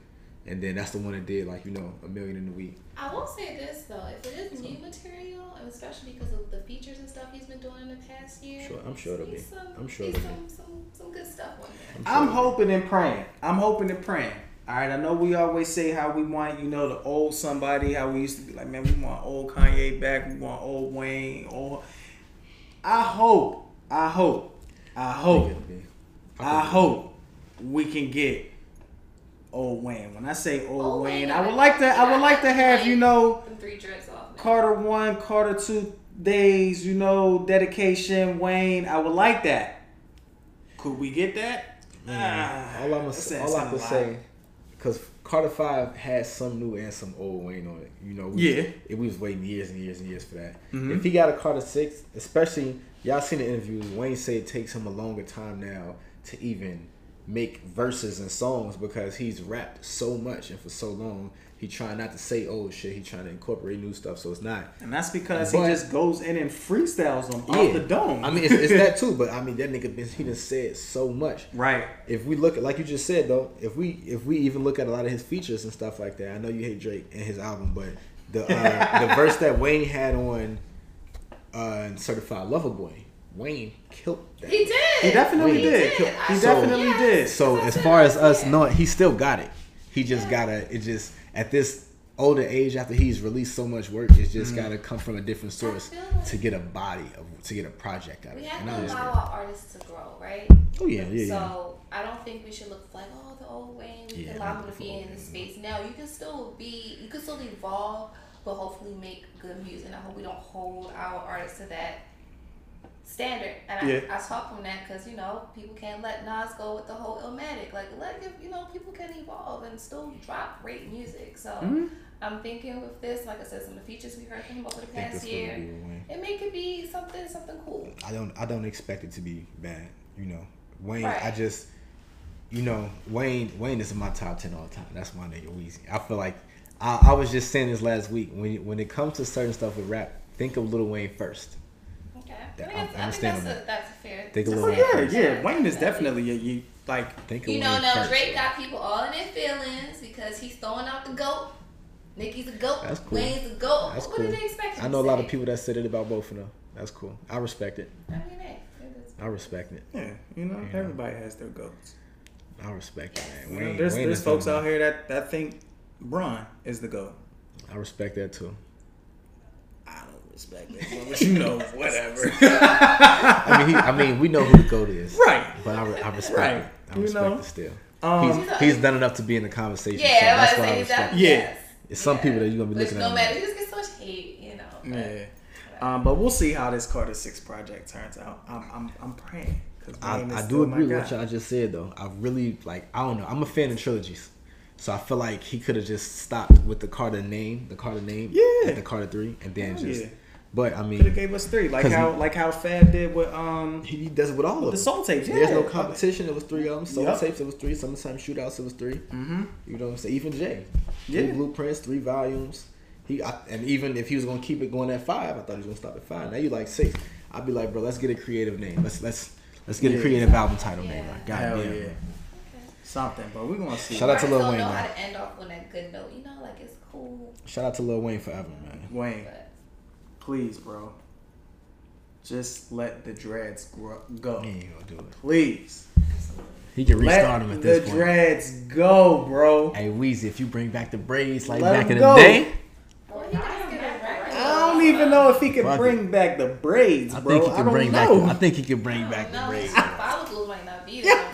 and then that's the one that did like you know a million in a week. I will say this though, if it is new material, and especially because of the features and stuff he's been doing in the past year, Sure, I'm sure it'll be. Some, I'm sure he's it'll some, some, some good stuff on there. I'm hoping and praying. I'm hoping and praying. All right, I know we always say how we want, you know, the old somebody, how we used to be like, man, we want old Kanye back, we want old Wayne, old. I hope, I hope, I hope, It'll I hope we can get old Wayne. When I say old, Old Wayne, Wayne, I would like to, I would like to have, you know, three dreads off. man. Carter one, Carter two days, you know, dedication, Wayne. I would like that. Could we get that? Ah, all I'm gonna, that's all I a can lot. say, because Carter Five has some new and some old Wayne on it. You know, we, Yeah. it, we was waiting years and years and years for that. Mhm. If he got a Carter Six, especially y'all seen the interviews, Wayne said it takes him a longer time now to even make verses and songs because he's rapped so much and for so long. He trying not to say old shit. He trying to incorporate new stuff, so it's not. And that's because But- he just goes in and freestyles them Yeah. off the dome. I mean, it's, it's that *laughs* too, but I mean, that nigga been he done said so much. right. if we look at like you just said though, if we if we even look at a lot of his features and stuff like that, I know you hate Drake and his album, but the uh, *laughs* the verse that Wayne had on uh, Certified Lover Boy, Wayne killed that. He did. He definitely Wayne did. did. He I- definitely Yes. did. So as far as us said. knowing, he still got it. He just Yeah. gotta. It just at this older age after he's released so much work, it's just gotta come from a different source like- to get a body of to get a project out of We it. have And I to understand. allow our artists to grow, right? Oh yeah, yeah, yeah. So I don't think we should look like, oh, the old Wayne. We Yeah, can allow him to be in the space. Now you can still be, you can still evolve, but hopefully make good music. And I hope we don't hold our artists to that standard. And Yeah. I, I talk from that because you know people can't let Nas go with the whole Illmatic. Like let if you know people can evolve and still drop great music. So Mm-hmm. I'm thinking with this, like I said, some of the features we heard from him over the I past year, be a win. it may could be something something cool. I don't I don't expect it to be bad. You know, Wayne. Right. I just you know Wayne Wayne is in my top ten all the time. That's my nigga Weezy. I feel like I, I was just saying this last week when when it comes to certain stuff with rap, think of Lil Wayne first. Okay, That- I, I think that's, I think understand that's on a, that. that's a fair. Think a to little say. Oh bit. yeah, yeah. Wayne is definitely a, you like. Think of You know, Wayne now first. Drake got people all in their feelings because he's throwing out the goat. Nicki's a goat. That's cool. Wayne's a goat. That's what cool. do they expect? him I to know a lot of people that said it about both of them. That's cool. I respect it. I mean, hey, it is. I respect it. Yeah, you know, Yeah. everybody has their goats. I respect it, You man. know, there's Wayne there's folks out here that that think Brown is the goat. I respect that too. I don't respect that, but *laughs* you know, whatever. *laughs* I mean, he, I mean, we know who the goat is, right. But I, I respect Right. it. I You respect know, it still. Um, he's, he's done enough to be in the conversation. so Yeah, that's why I respect that. it. Yeah. It's some people that you're gonna be Which looking no at. matter, like, he just gets so much hate, you know. but- Yeah. Um, but we'll see how this Carter Six project turns out. I'm I'm, I'm praying. 'cause I, I do agree with what guy. y'all just said though. I really like. I don't know. I'm a fan of trilogies, so I feel like he could have just stopped with the Carter name, the Carter name, Yeah. at the Carter three, and then Hell just. yeah. But I Could have mean, gave us three, like how like how Fab did with um he does it with all of them. the them. soul tapes. Yeah, There's no competition. It was three of them. Soul Yep. tapes. It was three. Summertime shootouts. It was 3 Mm-hmm. You know what I'm saying? Even Jay. Three Yeah. blueprints, three volumes. He I, and even if he was gonna keep it going at five, I thought he was gonna stop at five. Now you like six. I'd be like, bro, let's get a creative name. Let's let's let's get Yeah. a creative album title name. Yeah. Like, God Hell damn. yeah. Bro. Something, but we're gonna see. Shout out to Artists Lil don't Wayne, know man. how to end off on a good note. You know, like it's cool, Shout out to Lil Wayne forever, man. Wayne, but please, bro. Just let the dreads grow, go. He ain't gonna do it. Please. He can Let restart him at the this point. dreads go, bro. Hey Weezy, if you bring back the braids like Let back in go. the day, well, he does get it right. I don't even know if he can Fuck bring back the braids, bro. I think he I can don't bring back. know. The, I think he can bring back the no, braids. his follicles might not be there. *laughs*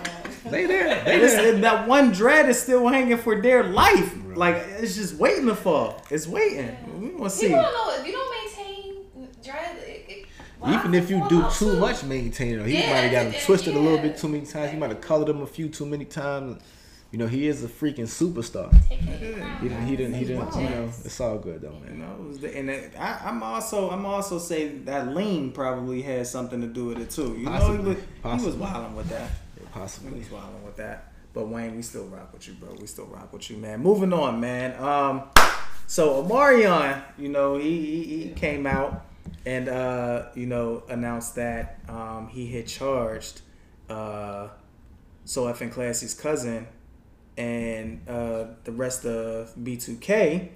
no more. They there. They It's- there. that one dread is still hanging for dear life. Right. Like it's just waiting to fall. It's waiting. We want to see. People don't know if you don't maintain dread. It, it, Even if you do too too? much maintaining, he Yeah, might have got him yeah, twisted a little bit too many times. He might have colored him a few too many times. You know, he is a freaking superstar. Take care of your crown, He didn't. He didn't. He didn't. You know, it's all good though, You man. know, it was the- and it, I, I'm also I'm also saying that lean probably had something to do with it too. You know, he was he was wilding with that. Possibly. wilding with that. But Wayne, we still rock with you, bro. We still rock with you, man. Moving on, man. Um, so Omarion, you know, he he, he came out and uh, you know announced that um, he had charged uh, So F and Classy's cousin and uh, the rest of B2K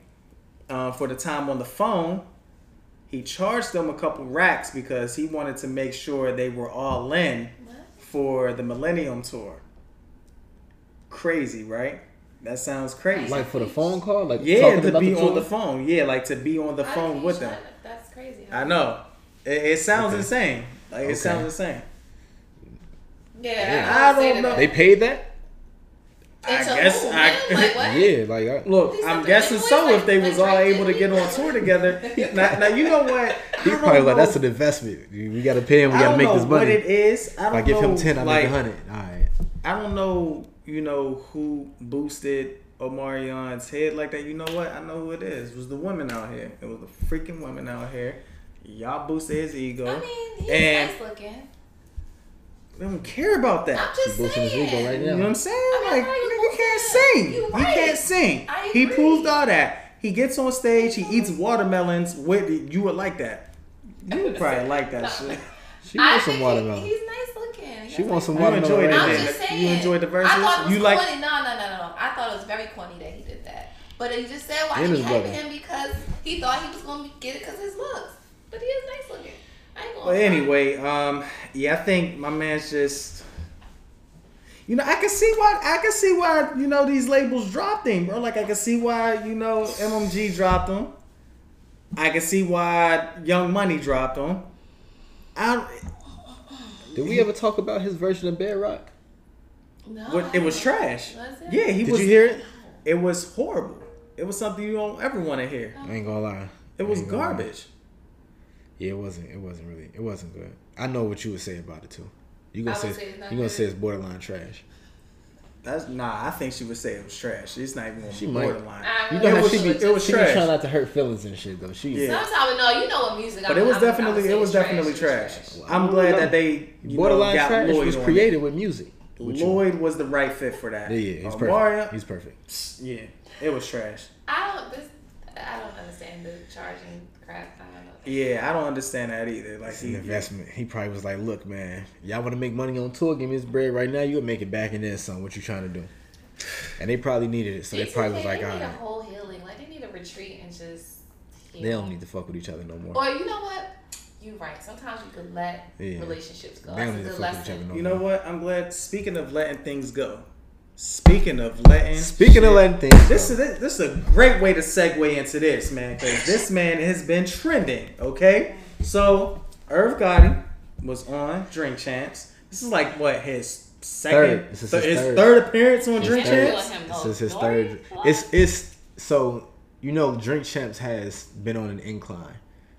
uh, for the time on the phone. He charged them a couple racks because he wanted to make sure they were all in? For the Millennium Tour. Crazy, right? That sounds crazy. Like for the phone call, like yeah, talking to about be the on the phone. Yeah, like to be on the How phone with them. it? That's crazy. I know. It, it sounds Okay. insane. Like Okay. it sounds insane. Yeah, Yeah. I, I don't know. They paid that? I It's a guess move, I- *laughs* Like. Yeah, like I, Look, I'm guessing so boys, if they was like all able to get on tour together. *laughs* Now, now you know what? *laughs* he I don't probably like that's an investment. We got to pay him. We got to don't make know this what money. it is. I If don't I give know, him ten, I like, make a hundred. All right. I don't know, you know, who boosted Omarion's head like that. You know what? I know who it is. It was the women out here. It was the freaking women out here. Y'all boosted his ego. I mean, he's and nice looking. They don't care about that. I'm just He his saying. ego right You know what I'm saying? I mean, Like, how you nigga can't sing. You He can't sing. He proved all that. He gets on stage. He eats watermelons. With you would like that. You would probably *laughs* like that No. shit. She I wants some think he- watermelon. He's nice looking. She wants some nice- You watermelon. enjoyed it. I'm just saying. You enjoyed the verses. I thought it was You like- corny. No, no, no, no, no. I thought it was very corny that he did that. But he just said why And he his hyping him because he thought he was gonna get it because his looks. But he is nice looking. I ain't gonna. But front. anyway, um, yeah, I think my man's just you know, I can see why I can see why you know these labels dropped him, bro. Like I can see why you know MMG dropped him. I can see why Young Money dropped him. I Did we ever talk about his version of Bedrock? No, it was trash. Was it? Yeah, he Did was. you hear it? It was horrible. It was something you don't ever want to hear. I ain't gonna lie. It was I lie. garbage. Yeah, it wasn't. It wasn't really. It wasn't good. I know what you would say about it too. You gonna I say, say you gonna good. say it's borderline trash. That's nah. I think she would say it was trash. It's not even She the might. borderline. You really know how was- she be. it was she be trash. trying not to hurt feelings and shit though. She. Yeah. Sometimes no, you know what music. But I'm, it was I'm- I would definitely it was it's definitely it's trash. I I'm glad know. that they borderline know, got trash Lloyd was on it. created with music. With you. Lloyd was the right fit for that. Yeah, yeah, he's Uh, perfect. Mario, He's perfect. *sniffs* yeah, it was trash. I don't. This, I don't understand the charging crap. I. Yeah, I don't understand that either. Like It's an he, investment. He probably was like, "Look, man, y'all want to make money on tour? Give me this bread right now. You'll make it back in then some. What you trying to do?" And they probably needed it, so they It's probably was okay, like, they "All need a whole healing. Like they need a retreat and just. Heal. they don't need to fuck with each other no more." Or you know what? You're right. Sometimes you could let Yeah. relationships go. They don't That's a need to good fuck with each lesson. other no you more. know what? I'm glad. Speaking of letting things go. Speaking of letting. Speaking shit- of letting things, This is this is a great way to segue into this, man, because this man has been trending. Okay, so Irv Gotti was on Drink Champs. This is like what his second, Third. This is th- his his third. third appearance on His Drink third. Champs. This is his third. It's it's so you know, Drink Champs has been on an incline.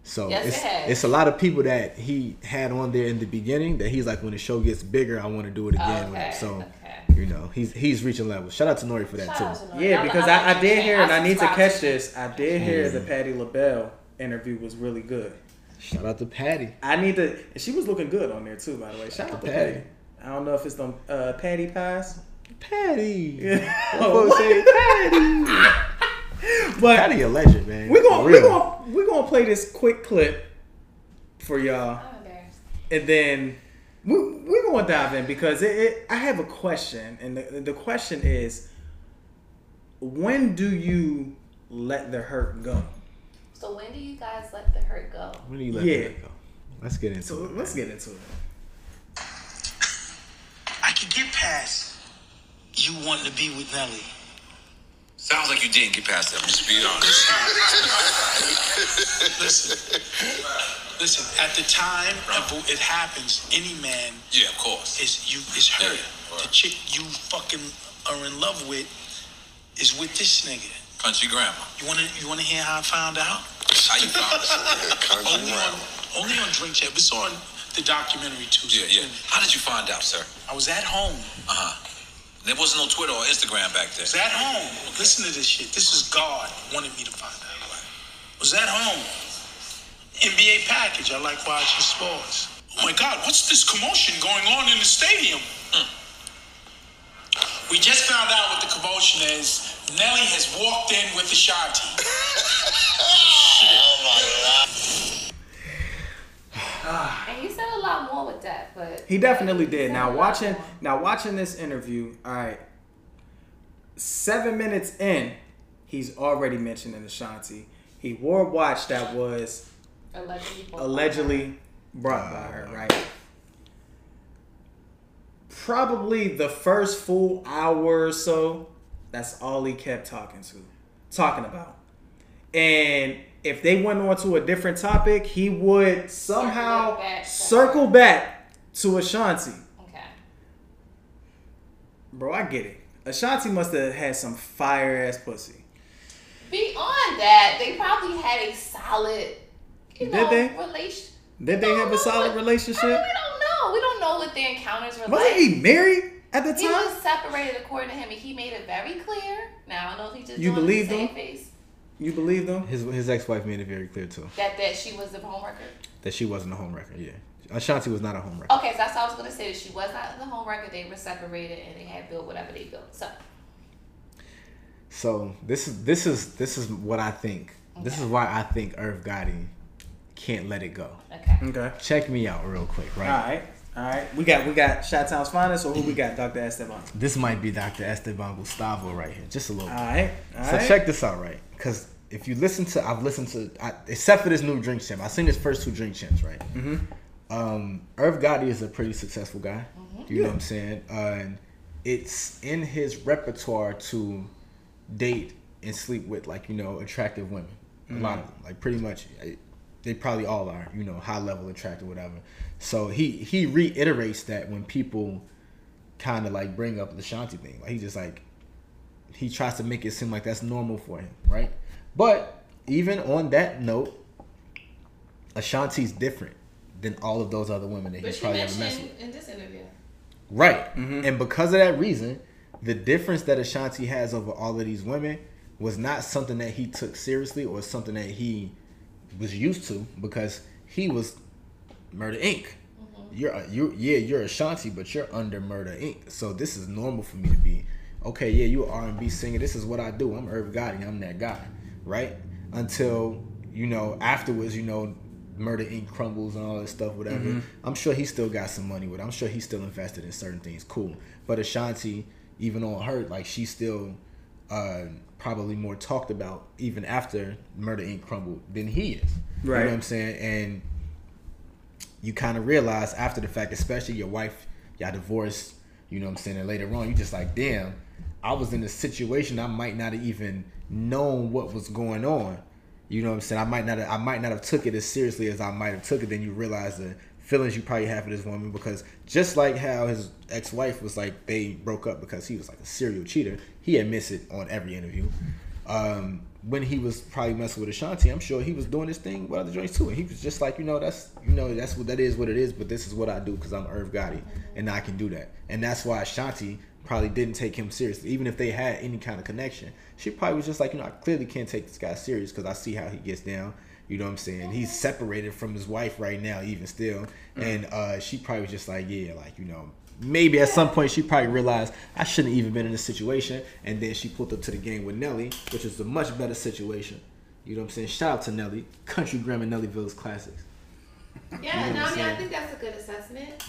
So Yes, it's it it's a lot of people that he had on there in the beginning that he's like, when the show gets bigger, I want to do it again. Okay. So okay. you know, he's he's reaching levels. Shout out to Nori for that Shout too. to Yeah, because I I, I, did hear, and I need to catch this. I did hear the Patti LaBelle interview was really good. Shout out to Patti. I need to. and She was looking good on there too, by the way. Shout out to Patti. Patti. I don't know if it's them uh, Patti pies. Patti. Oh, Patti. *laughs* But Patti a legend, man. We're gonna we're gonna we're gonna play this quick clip for y'all, I'm embarrassed. and then we we're gonna dive in because it, it I have a question, and the the question is, when do you let the hurt go? So when do you guys let the hurt go? When do you let Yeah. that go? Let's get into So it. let's man. get into it. I can get past you wanting to be with Nelly. Sounds like you didn't get past that. Just be honest. *laughs* Listen, listen. At the time of it happens, any man Yeah, of course. is you is hurt. Yeah, The chick you fucking are in love with is with this nigga. Country Grammar. You wanna you wanna hear how I found out? How you found this? *laughs* Only on only on Drink Champ. It's on the documentary too. so Yeah, yeah. How did you find out, sir? I was at home. Uh huh. There wasn't no Twitter or Instagram back then. was at home. Listen to this shit. This is God wanted me to find out. Was at home. NBA package. I like watching sports. Oh my God, what's this commotion going on in the stadium? Hmm. We just found out what the commotion is. Nelly has walked in with Ashanti. *laughs* Ah. And he said a lot more with that, but He definitely did. said Now watching more. now watching this interview, all right. Seven minutes in, he's already mentioning Ashanti. He wore a watch that was allegedly, allegedly brought by her, uh-huh. right? Probably the first full hour or so, that's all he kept talking to, talking about. And if they went on to a different topic, he would somehow Circle back to circle back to Ashanti. Okay. Bro, I get it. Ashanti must have had some fire ass pussy. Beyond that, they probably had a solid, you Did they? relation. Did they have a solid what- relationship? I mean, we don't know. We don't know what their encounters were Wasn't like. he married at the time? He was separated according to him, and he made it very clear. Now I don't know if he just You believe to him? face You believe them? His his ex wife made it very clear too that that she was the homewrecker. that she wasn't a homewrecker. Yeah, Ashanti was not a homewrecker. Okay, so that's what I was gonna say. That she was not the homewrecker. They were separated, and they had built whatever they built. So So this is this is this is what I think. This is why I think Irv Gotti can't let it go. okay. Okay. Check me out real quick, right? All right? right. All right. We got we got Shot Town's finest, or who we got? Dr. Esteban. This might be Dr. Esteban Gustavo right here, just a little All bit. right. All So right. check this out, right? Because if you listen to, I've listened to, I, except for this new drink champ, I've seen his first two drink champs, right? Mm-hmm. Um, Irv Gotti is a pretty successful guy. You know what I'm saying? Uh, and it's in his repertoire to date and sleep with like you know attractive women. A lot of them, like pretty much, they probably all are. You know, high level attractive, whatever. So he he reiterates that when people kind of like bring up the Shanti thing, like he's just like he tries to make it seem like that's normal for him, right? But even on that note, Ashanti's different than all of those other women that he But she probably ever messed mentioned with. in this interview. Right. Mm-hmm. And because of that reason, the difference that Ashanti has over all of these women was not something that he took seriously or something that he was used to because he was Murder Inc. Mm-hmm. You're a- you yeah you're Ashanti, but you're under Murder Inc. So this is normal for me to be okay. Yeah, you R and B singer. This is what I do. I'm Irv Gotti. I'm that guy, right? Until you know afterwards, you know Murder Inc. crumbles and all that stuff, whatever. I'm sure he still got some money with. it. I'm sure he's still invested in certain things. Cool, but Ashanti, even on her, like she's still uh, probably more talked about even after Murder Inc. crumbled than he is. You know Right. what I'm saying? And you kind of realize after the fact, especially your wife, y'all divorced, you know what I'm saying, and later on, you just like, damn, I was in a situation I might not have even known what was going on. You know what I'm saying? I might not have, I might not have took it as seriously as I might have took it. Then you realize the feelings you probably have for this woman because just like how his ex-wife was like they broke up because he was like a serial cheater. He admits it on every interview. Um, when he was probably messing with Ashanti, I'm sure he was doing this thing with other joints too. And he was just like, you know, that's you know, that's what that is what it is, but this is what I do because I'm Irv Gotti and I can do that. And that's why Ashanti probably didn't take him seriously. Even if they had any kind of connection. She probably was just like, you know, I clearly can't take this guy serious because I see how he gets down. You know what I'm saying? He's separated from his wife right now, even still. And uh, she probably was just like, yeah, like, you know, maybe at some point she probably realized I shouldn't even been in this situation. And then she pulled up to the game with Nelly, which is a much better situation. You know what I'm saying? Shout out to Nelly. Country Grammar Nellyville's classics. Yeah, You know no, I mean, I think that's a good assessment.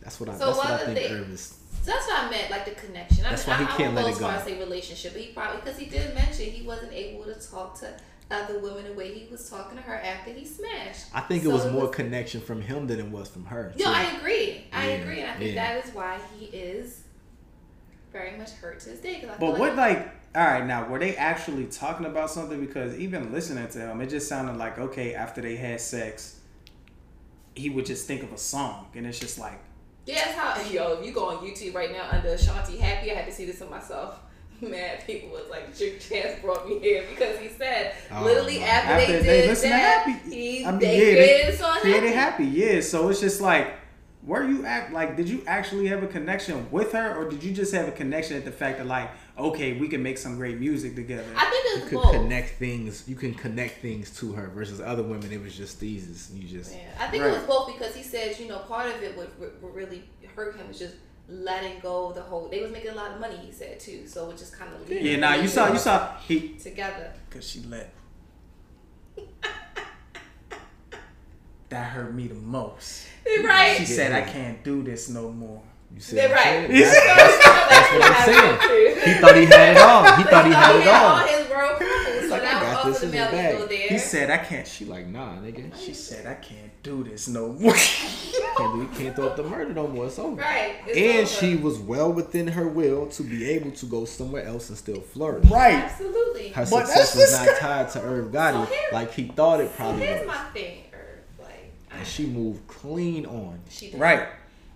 That's what I, So that's what I think they- Irv is. So that's what I meant, like the connection. I That's mean, why he I, can't I let it go as far as say relationship, but he probably because he did mention he wasn't able to talk to other women the way he was talking to her after he smashed. I think it was more connection from him than it was from her. No, too. I agree. I Yeah, agree, and I think yeah. that is why he is very much hurt to this day. But feel what like all right now were they actually talking about something? Because even listening to him, it just sounded like okay after they had sex, he would just think of a song, and it's just like Yeah, that's how. *laughs* Yo, if you go on YouTube right now under Ashanti Happy, I had to see this for myself. *laughs* Mad people was like, Chick Chance brought me here because he said Oh, literally after, after they they did listen to that, Happy, he I mean, they yeah, created they created Happy. happy, yeah. So it's just like. Were you act like? Did you actually have a connection with her, or did you just have a connection at the fact that like, okay, we can make some great music together? I think you it's could both. connect things. You can connect things to her versus other women. It was just these. You just Yeah, I think Right. it was both because he says you know, part of it would, would really hurt him was just letting go of the whole. They was making a lot of money, he said too, so it just kind of yeah, nah, you saw, you saw he together. *laughs* Cause she let. that hurt me the most. Right. She said, "I can't do this no more." You see They're what I'm right. saying? That's, That's what I'm saying. He thought he had it all. He *laughs* thought he had it all all. his world crumbled. So like, I that got was this also the the bag. He said, "I can't." She She like, nah, nigga. she said, "I can't do this no *laughs* more." can't do. Can't throw up the murder no more. It's over. right. It's And over. she was well within her will to be able to go somewhere else and still flourish. right. Absolutely. Her But success was not tied to Irv Gotti So here- like he thought it So probably here's was. my thing, Herb. Like, And she moved clean on. she did. Right.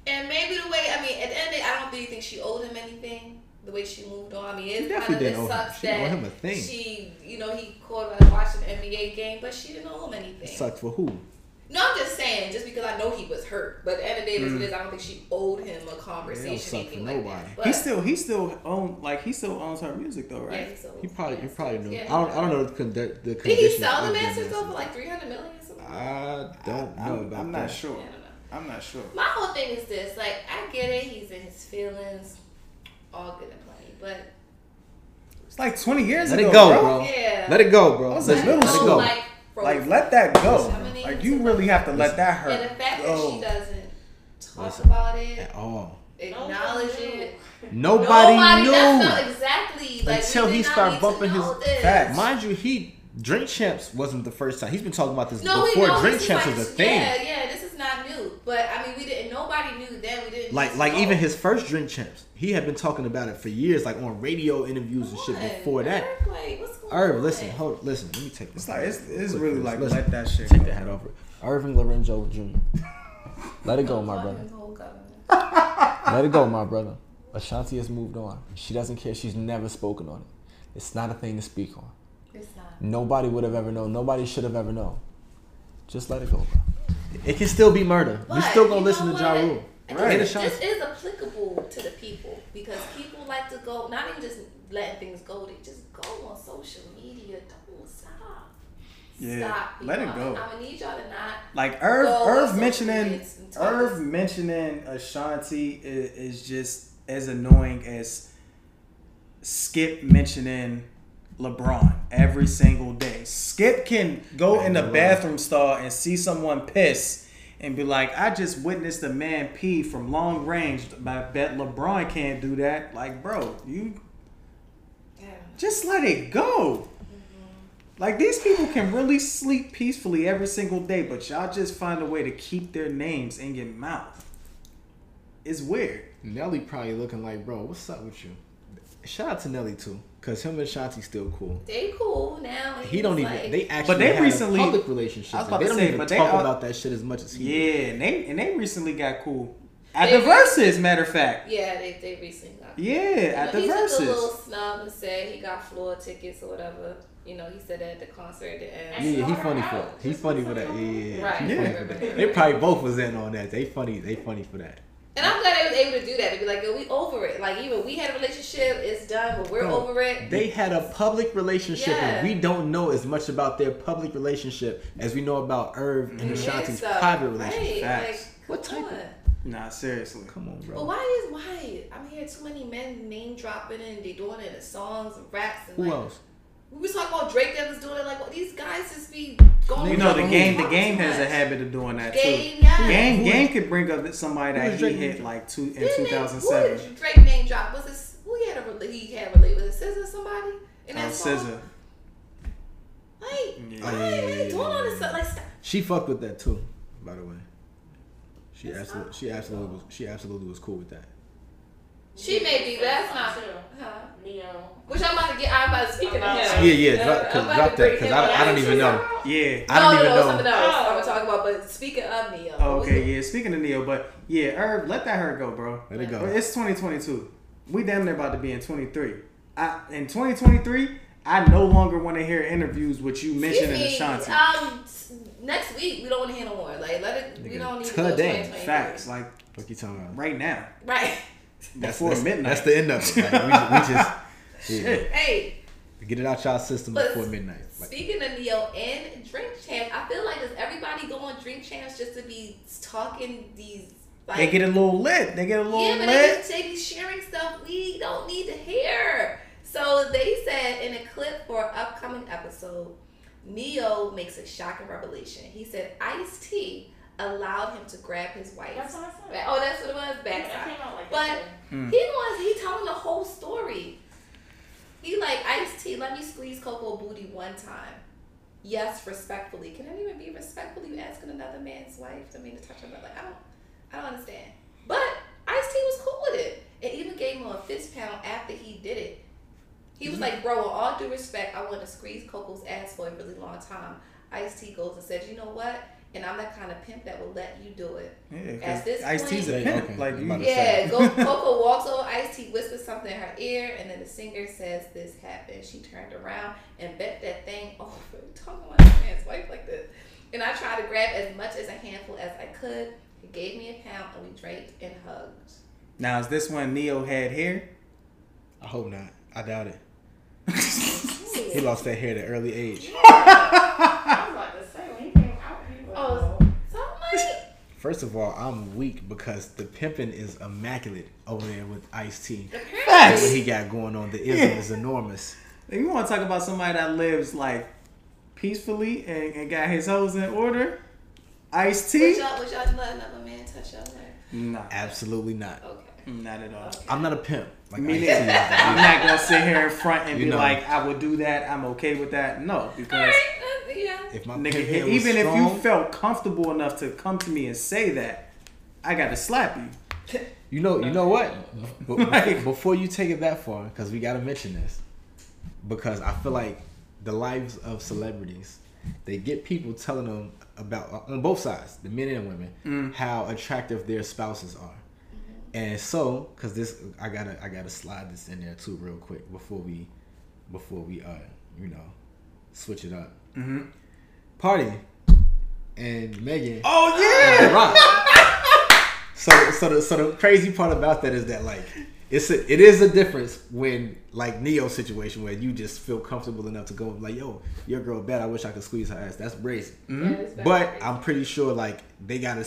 And maybe the way, I mean, at the end of the day, I don't really think she owed him anything. The way she moved on. I mean, it's kind of it didn't sucks She didn't that owe him a thing. she, you know, he called her watching an NBA game, but she didn't owe him anything. Sucked for who? No, I'm just saying, just because I know he was hurt, but at the end of the day, it is what it is. I don't think she owed him a conversation. Mm. suck for anything like nobody. that. But, He still, he still own, like he still owns her music though, yeah, right? he. He probably, he probably so- knew. yeah, I don't, I don't know the, con- the, the Did he sell the masters though for like 300 million or something? I don't know I'm, about I'm that. not sure. Yeah, I don't know. I'm not sure. My whole thing is this: like, I get it, he's in his feelings, all good and plenty, but It's like 20 years Let ago, it go, bro. bro. Yeah. Let it go, bro. I was Listen, in let middle it school. go. like, Like let that go. Like you really have to let that hurt. and the fact that go. she doesn't talk Listen. about it, At all. acknowledge it. *laughs* Nobody, Nobody knew. Exactly like Until he started bumping his know this. facts. Mind you, he Drink Champs wasn't the first time. He's been talking about this No, before Drink Champs like, was a thing. Yeah, yeah, this is not new. But I mean, we didn't. Nobody knew knew then. We didn't. Like like know. even his first drink champs, he had been talking about it for years, like on radio interviews and shit before that. Irv, Like, what's going Irv, on? listen, hold, listen. Let me take this. It's like it's, it's really this, like listen. let that shit Take go. the hat off. Irving Lorenzo Jr. *laughs* Let it go, my brother. his whole government. *laughs* Let it go, my brother. Ashanti has moved on. She doesn't care. She's never spoken on it. It's not a thing to speak on. It's not. Nobody would have ever known. Nobody should have ever known. Just let it go, bro. It can still be murder. we But still gonna you listen know to Ja what? Rule. And And This, this is applicable to the people because people like to go, not even just letting things go, they just go on social media. Don't stop. Yeah, Stop. let it go. I'm gonna need y'all to not. Like Irv, Go Irv mentioning media Irv mentioning Ashanti is, is just as annoying as Skip mentioning LeBron every single day. Skip can go in the LeBron. bathroom stall and see someone piss and be like, "I just witnessed a man pee from long range." But I bet LeBron can't do that. Like, bro, you Yeah. just let it go. Mm-hmm. Like these people can really sleep peacefully every single day, but y'all just find a way to keep their names in your mouth. It's weird. Nelly probably looking like, bro, what's up with you? Shout out to Nelly too, cause him and Shanti still cool. They cool now. and He don't he's even. like- they actually. But they had recently- a public relationship. I was about they to don't say, even but they talk all- about that shit as much as he. Yeah, did. and they and they recently got cool at They the Verzuz. Matter of fact, Yeah, they they recently got. Cool. yeah, at But the he took a little Verzuz. snub and said he got floor tickets or whatever. You know, he said that at the concert at the end. Yeah, he funny for it. He funny for that. Yeah, yeah, Right. He funny Yeah. for that. They probably both was in on that. They funny. They funny for that. And I'm glad they was able to do that. To be like, yo, we over it. Like, even we had a relationship, it's done, but we're Bro, over it. They had a public relationship, Yeah. and we don't know as much about their public relationship as we know about Irv and Yeah, Ashanti's so, private relationship. Right, Facts. like, What come type of- on. Nah, seriously. Come on, bro. But why is why? I'm hearing too many men name dropping and they doing it in songs and raps and Who like else? We was talking about Drake that was doing it like what these guys just be going You know the game. The game too has a habit of doing that too. Game, yeah. Game, Who game could bring up somebody Who that is he Drake hit like two in Didn't two they- thousand Who did Drake name drop? Was it who he had a he had a relate with? SZA somebody in that uh, song? SZA. Like, Yeah. why yeah, are yeah, they yeah, doing all this stuff? Like, stop. She fucked with that too, by the way. She It's absolutely, she absolutely though. was, she absolutely was cool with that. She may be, but that's not. Too. Huh? Ne-Yo. Which I'm about to get. I'm about to speak of. Yeah, yeah, drop- I'm 'cause about drop that, bring 'cause him I- I don't even know. Yeah. I don't no, even no, know. something else. Oh. I'm gonna talk about. But speaking of Ne-Yo, Oh, okay, yeah. Speaking of Ne-Yo, but yeah, Irv, let that hurt go, bro. Let it go. It's 2022. We damn near about to be in 23. I in 2023, I no longer want to hear interviews with you mentioning Excuse me, Ashanti. Um, next week we don't want to hear no more. Like, let it. We don't need to go today. 2023. Facts, like What you talking about? right now, Right. *laughs* That's, before that's, midnight. that's the end of it. Like, we, just, we just *laughs* Shit. Hey, get it out y'all system But before midnight. Like, speaking of Ne-Yo and Drink Champs, I feel like does everybody go on Drink Champs just to be talking these? Like, They get a little lit. They get a little yeah, but they, lit. just, they be sharing stuff we don't need to hear. So they said in a clip for an upcoming episode, Ne-Yo makes a shocking revelation. He said Ice T allowed him to grab his wife. That's what I said. Oh, that's what it was. That Backside. came like But. Hmm. he was he telling the whole story. He like Ice T, let me squeeze Coco booty one time. Yes, respectfully. Can it even be respectful? You asking another man's wife to mean to touch her butt? Like I don't, I don't understand. But Ice T was cool with it, and even gave him a fist pound after he did it. He was like, "Bro, with all due respect, I want to squeeze Coco's ass for a really long time." Ice T goes and says, "You know what?" And I'm that kind of pimp that will let you do it. Yeah, At this Ice T's a point- pimp. Okay, Like you, Yeah, go, *laughs* Coco walks over. Ice T whispers something in her ear, and then the singer says, "This happened." She turned around and bet that thing *laughs* over. Talking about this man's wife like this, and I tried to grab as much as a handful as I could. He gave me a pound, and we drank and hugged. now is this one Ne-Yo had hair? I hope not. I doubt it. *laughs* He lost that hair at an early age. I First of all, I'm weak because the pimping is immaculate over there with Ice T. What he got going on, the ism is enormous. *laughs* If you want to talk about somebody that lives like peacefully and, and got his hoes in order, Ice would T. y'all, would y'all let another man touch your hair? Nah, Absolutely not. Okay. Mm, not at all. I'm not a pimp. Like Me neither. I'm not gonna sit here in front and You be know. like, I would do that. I'm okay with that. No, because right. Yeah. If my nigga, pimp hair was even if strong, you felt comfortable enough to come to me and say that, I gotta slap you. *laughs* You know, you know what? *laughs* Like- before you take it that far, because we gotta mention this, because I feel like the lives of celebrities, they get people telling them about on both sides, the men and women, Mm. how attractive their spouses are, and so because this, I gotta, I gotta slide this in there too, real quick before we, before we, uh, you know, switch it up. Mm-hmm. Pardi and Megan. Oh yeah. Rock. *laughs* so so the, so the crazy part about that is that like it's a, it is a difference when like Ne-Yo situation where you just feel comfortable enough to go like yo your girl bad I wish I could squeeze her ass that's brazen Yeah, it's very but crazy. I'm pretty sure like they gotta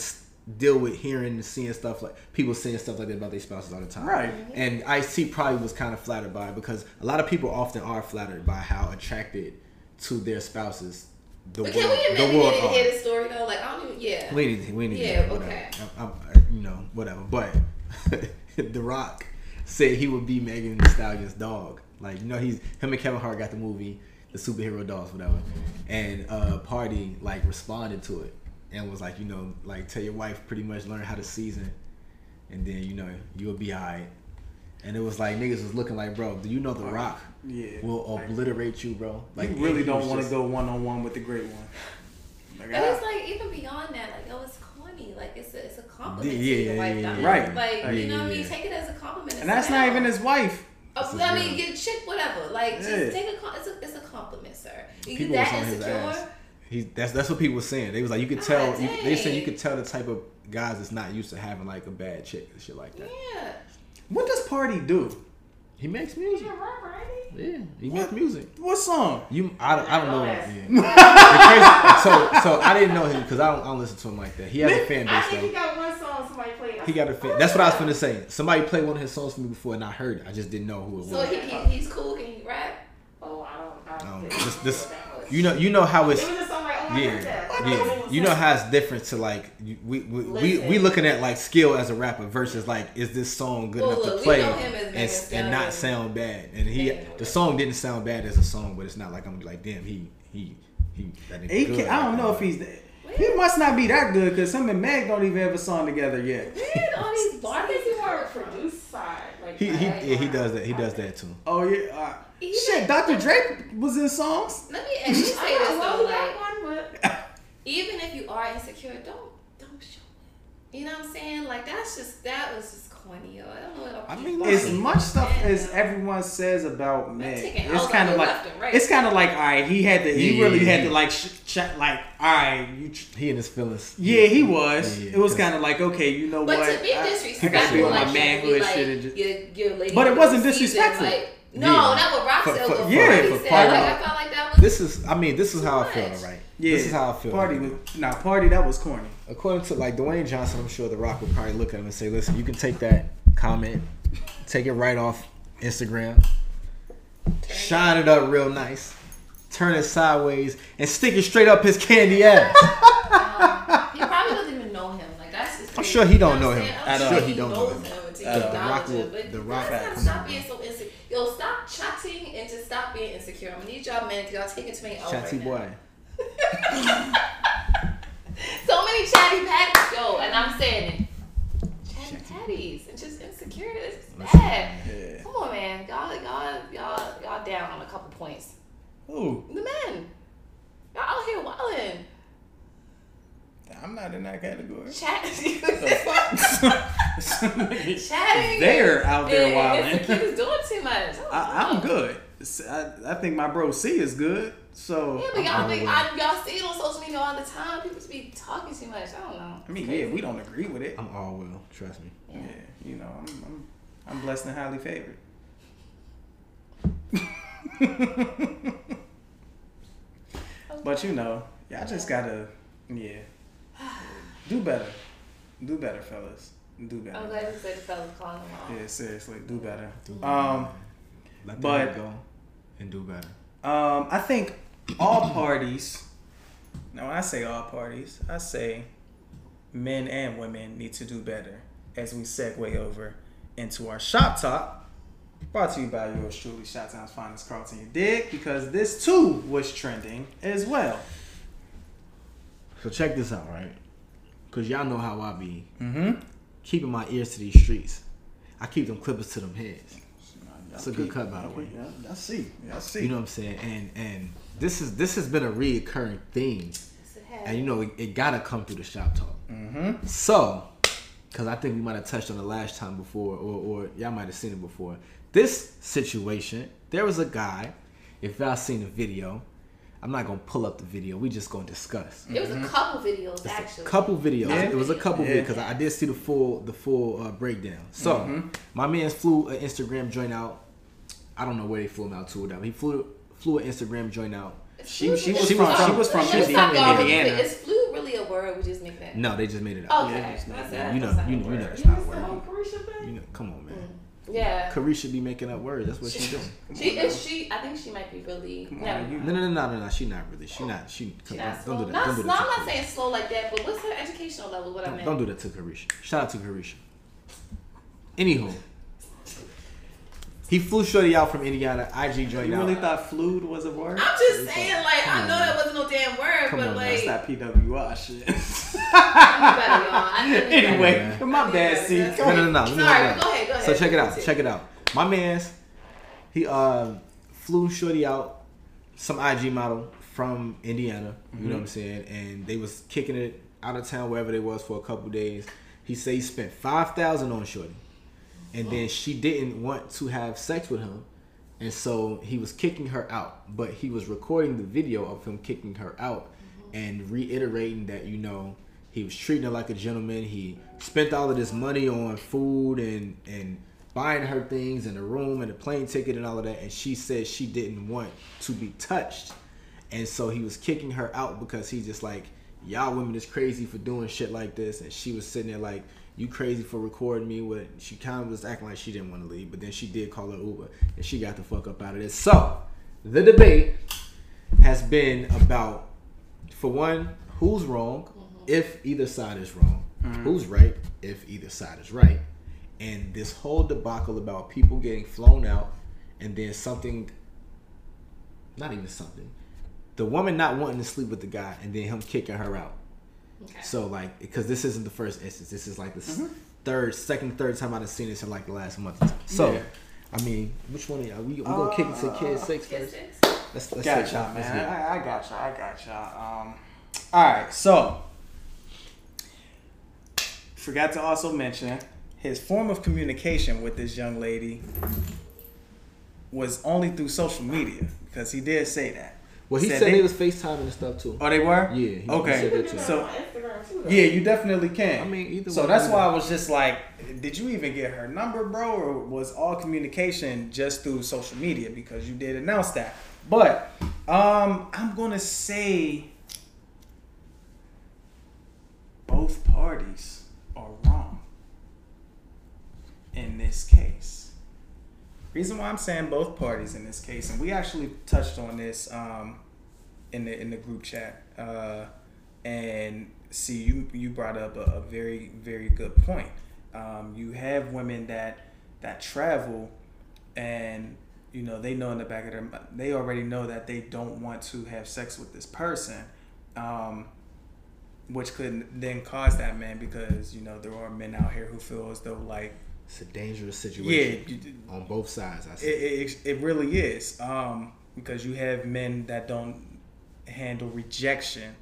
deal with hearing and seeing stuff like people saying stuff like that about their spouses all the time Right. and IC probably was kind of flattered by it because a lot of people often are flattered by how attracted to their spouses the But world can we admit the we world didn't hear the story though? Like I don't even. Yeah. We need, we need. Yeah, whatever. okay. I'm, I'm, you know, whatever. But *laughs* The Rock said he would be Megan Thee Stallion's dog. Like you know, he's him and Kevin Hart got the movie, the superhero dogs, whatever. And uh, Pardi like responded to it and was like, you know, like tell your wife pretty much learn how to season, and then you know you'll be alright. And it was like niggas was looking like, bro, do you know The Rock Yeah. will Like, obliterate you, bro? Like you really don't want to go one on one with the great one. Like, But it's ah. like even beyond that, like oh, it's corny. Like it's a it's a compliment Yeah, to your yeah, wife. yeah, yeah. Right. Like Yeah, you know what I mean? yeah. Take it as a compliment. and that's not oh. even his wife. Oh, This I mean, real. get chick, whatever. Like, just Yeah. take a. com- It's a, it's a compliment, sir. You people that was on his insecure. ass. He that's that's what people were saying. They was like you could oh, tell. You, they said you could tell the type of guys that's not used to having like a bad chick and shit like that. Yeah. What does Pardi do? He makes music. Yeah, right, right. Yeah, he makes music. What song? You, I, don't- I don't know. Yes. Yeah. Crazy- so so I didn't know him because I don't, I don't listen to him like that. He has a fan base. I base think he got one song somebody played. He got a fan. That's what I was gonna say. Somebody played one of his songs for me before and I heard it. I just didn't know who it was. So he, he he's cool. Can he rap? Oh, I don't. I Um, don't this, think this, you know, you know how It it's was just something like, I heard yeah, yeah. You know how it's different to like we we, we, we looking at like skill as a rapper versus like is this song good Well, enough look, to play know him as and, and not sound bad. And he Megan the song didn't sound bad as a song, but it's not like I'm gonna be like damn he he he. That nigga He good can, I don't right know if he's. that. He must not be that good because him and Meg don't even have a song together yet. Man, all these I *laughs* bars think he he more work produced side. Like He he yeah, he does that. He does that too. Oh yeah. Uh, shit, Dr. Drake was in songs. Let me actually *laughs* say I this though, like one, but even if you are insecure, don't don't show it. You know what I'm saying? Like that's just that was just corny, yo. I don't know. What I mean, As much stuff Yeah. as everyone says about Meg, taking it's kind of like right. it's kind of like all right. He had to. He Yeah, really yeah, had yeah. to like sh- sh- like all right. You. Tr- He and his feelings. yeah, he was. Yeah, yeah, it was kind of like okay, you know But what? to be disrespectful, I gotta be like my you have to be manhood like, shit. Just, your, your But it wasn't season, disrespectful. Like, no, Yeah. not what Rock For- said. for- but for- what yeah, Pardi for said. Pardi. Like, I felt like that was. This is I mean this is how I feel much. right. Yeah, This is how I feel. Pardi, was, nah, Pardi. That was corny. according to like Dwayne Johnson, I'm sure The Rock would probably look at him and say, "Listen, you can take that comment, take it right off Instagram, shine it up real nice, turn it sideways, and stick it straight up his candy *laughs* ass." Um, he probably doesn't even know him. Like that's just. I'm sure he don't You know what him. I'm At saying? all. Sure he sure don't he know him. him until At. The Rock will- But The you Rock- guys gotta stop being so insecure. Yo, stop chatting and just stop being insecure. I'm gonna need y'all men because y'all taking too many L's Chatty right boy. now. *laughs* So many chatty patties, yo, and I'm saying it. Chatty patties and just insecure. It's bad. Yeah. Come on, man. Y'all, y'all, y'all, y'all down on a couple points. Ooh, The men, y'all out here wilding. I'm not in that category. *laughs* Chat. *laughs* Chatting. Chatting. They're out there wilding. Insecure doing too much. I I'm good. I, I think my bro C is good. So Yeah, but y'all think. I, y'all see it on social media all the time. People just be talking too much. I don't know. I mean, yeah, crazy. we don't agree with it. I'm all will. Trust me. Yeah, you know, I'm I'm, I'm blessed and highly favored. but you know, y'all just gotta, yeah, do better, do better, fellas, do better. I'm glad you said the fellas calling them off. Yeah, seriously, do better. Do better. Um, Let the but- go and do better. Um, I think all parties. Now, when I say all parties, I say men and women need to do better. As we segue over into our shop talk, brought to you by yours truly, Shot Town's finest Carlton. You dig? Because this too was trending as well. So check this out, right? Cause y'all know how I be. Mm-hmm. keeping my ears to these streets. I keep them clippers to them heads. That's a good cut, by the way. I see. I see. You know what I'm saying? And and this is this has been a reoccurring theme, Yes, it has. and you know it, it gotta come through the shop talk. Mm-hmm. So, because I think we might have touched on it last time before, or, or y'all might have seen it before. This situation, there was a guy. If y'all seen the video, I'm not gonna pull up the video. We just gonna discuss. It was a couple videos actually. Couple videos. Yeah. It was a couple Yeah. videos because I did see the full the full uh, breakdown. So Mm-hmm. my man flew an Instagram joint out. I don't know where they flew him out to. or whatever. He flew flew an Instagram joint out. She she was She from was she was from Let's just Indi- stop y'all real quick. Indiana. Is flu really a word? We just make that. No, they just made it up. Okay. Yeah, it's not- That's yeah. You know, you know, you know, word. it's not a word. whole Carisha thing? You know, come on, man. Yeah. Carisha be making up words. That's what she doing. *laughs* She is she. I think she might be really. Come on, never. No, no, no, no, no, no. She not really. She not. She. She don't, don't slow. do that. Not Don't do slow. that. I'm not saying slow like that, but what's her educational level? What I Don't, meant. don't do that to Carisha. Shout out to Carisha. Anywho, he flew Shorty out from Indiana. IG joined You out. really thought fluid was a word? I'm just saying, like, I Come know on, that wasn't no damn word, Come but on, like, That's that PWR shit. *laughs* *laughs* Better, y'all. I knew better. anyway, Yeah. my bad. See, No, no, no, no. Sorry, go ahead, go ahead. So check it out. Continue. Check it out. My man's he um flew Shorty out, some IG model from Indiana. You know what I'm saying? And they was kicking it out of town wherever they was for a couple days. He said he spent five thousand on Shorty, and then she didn't want to have sex with him, and so he was kicking her out. But he was recording the video of him kicking her out, and reiterating that you know he was treating her like a gentleman. He spent all of this money on food and and buying her things and a room and a plane ticket and all of that. And she said she didn't want to be touched, and so he was kicking her out because he just like y'all women is crazy for doing shit like this. And she was sitting there like you crazy for recording me. What she kind of was acting like she didn't want to leave, but then she did call her Uber and she got the fuck up out of this. So the debate has been about for one, who's wrong mm-hmm. if either side is wrong, mm-hmm. who's right if either side is right, and this whole debacle about people getting flown out and then something, not even something, the woman not wanting to sleep with the guy and then him kicking her out. Okay. So like, because this isn't the first instance, this is like the s third, second, third time I've seen this in like the last month. or two. So, Yeah. I mean, which one? Are y'all? We, we gonna kick it to kid six Yes, Let's, let's Got take- y'all, let's man. I, I got y'all. I got y'all. Um, all right, so forgot to also mention his form of communication with this young lady was only through social media because he did say that. Well, he said, they they was FaceTiming and stuff too. Oh, they were. Yeah, he- he okay. said that too. So- that on Instagram too. Yeah, you definitely can. I mean, either way. So way, that's either why I was just like, did you even get her number, bro, or was all communication just through social media? Because you did announce that. But um, I'm gonna say both parties are wrong in this case. Reason why I'm saying both parties in this case, and we actually touched on this um, in the in the group chat, uh, and see you you brought up a, a very very good point. Um, you have women that that travel, and you know they know in the back of their they already know that they don't want to have sex with this person. Um, which could then cause that man because you know there are men out here who feel as though like It's a dangerous situation you- on both sides. I it, it, it really is um, because you have men that don't handle rejection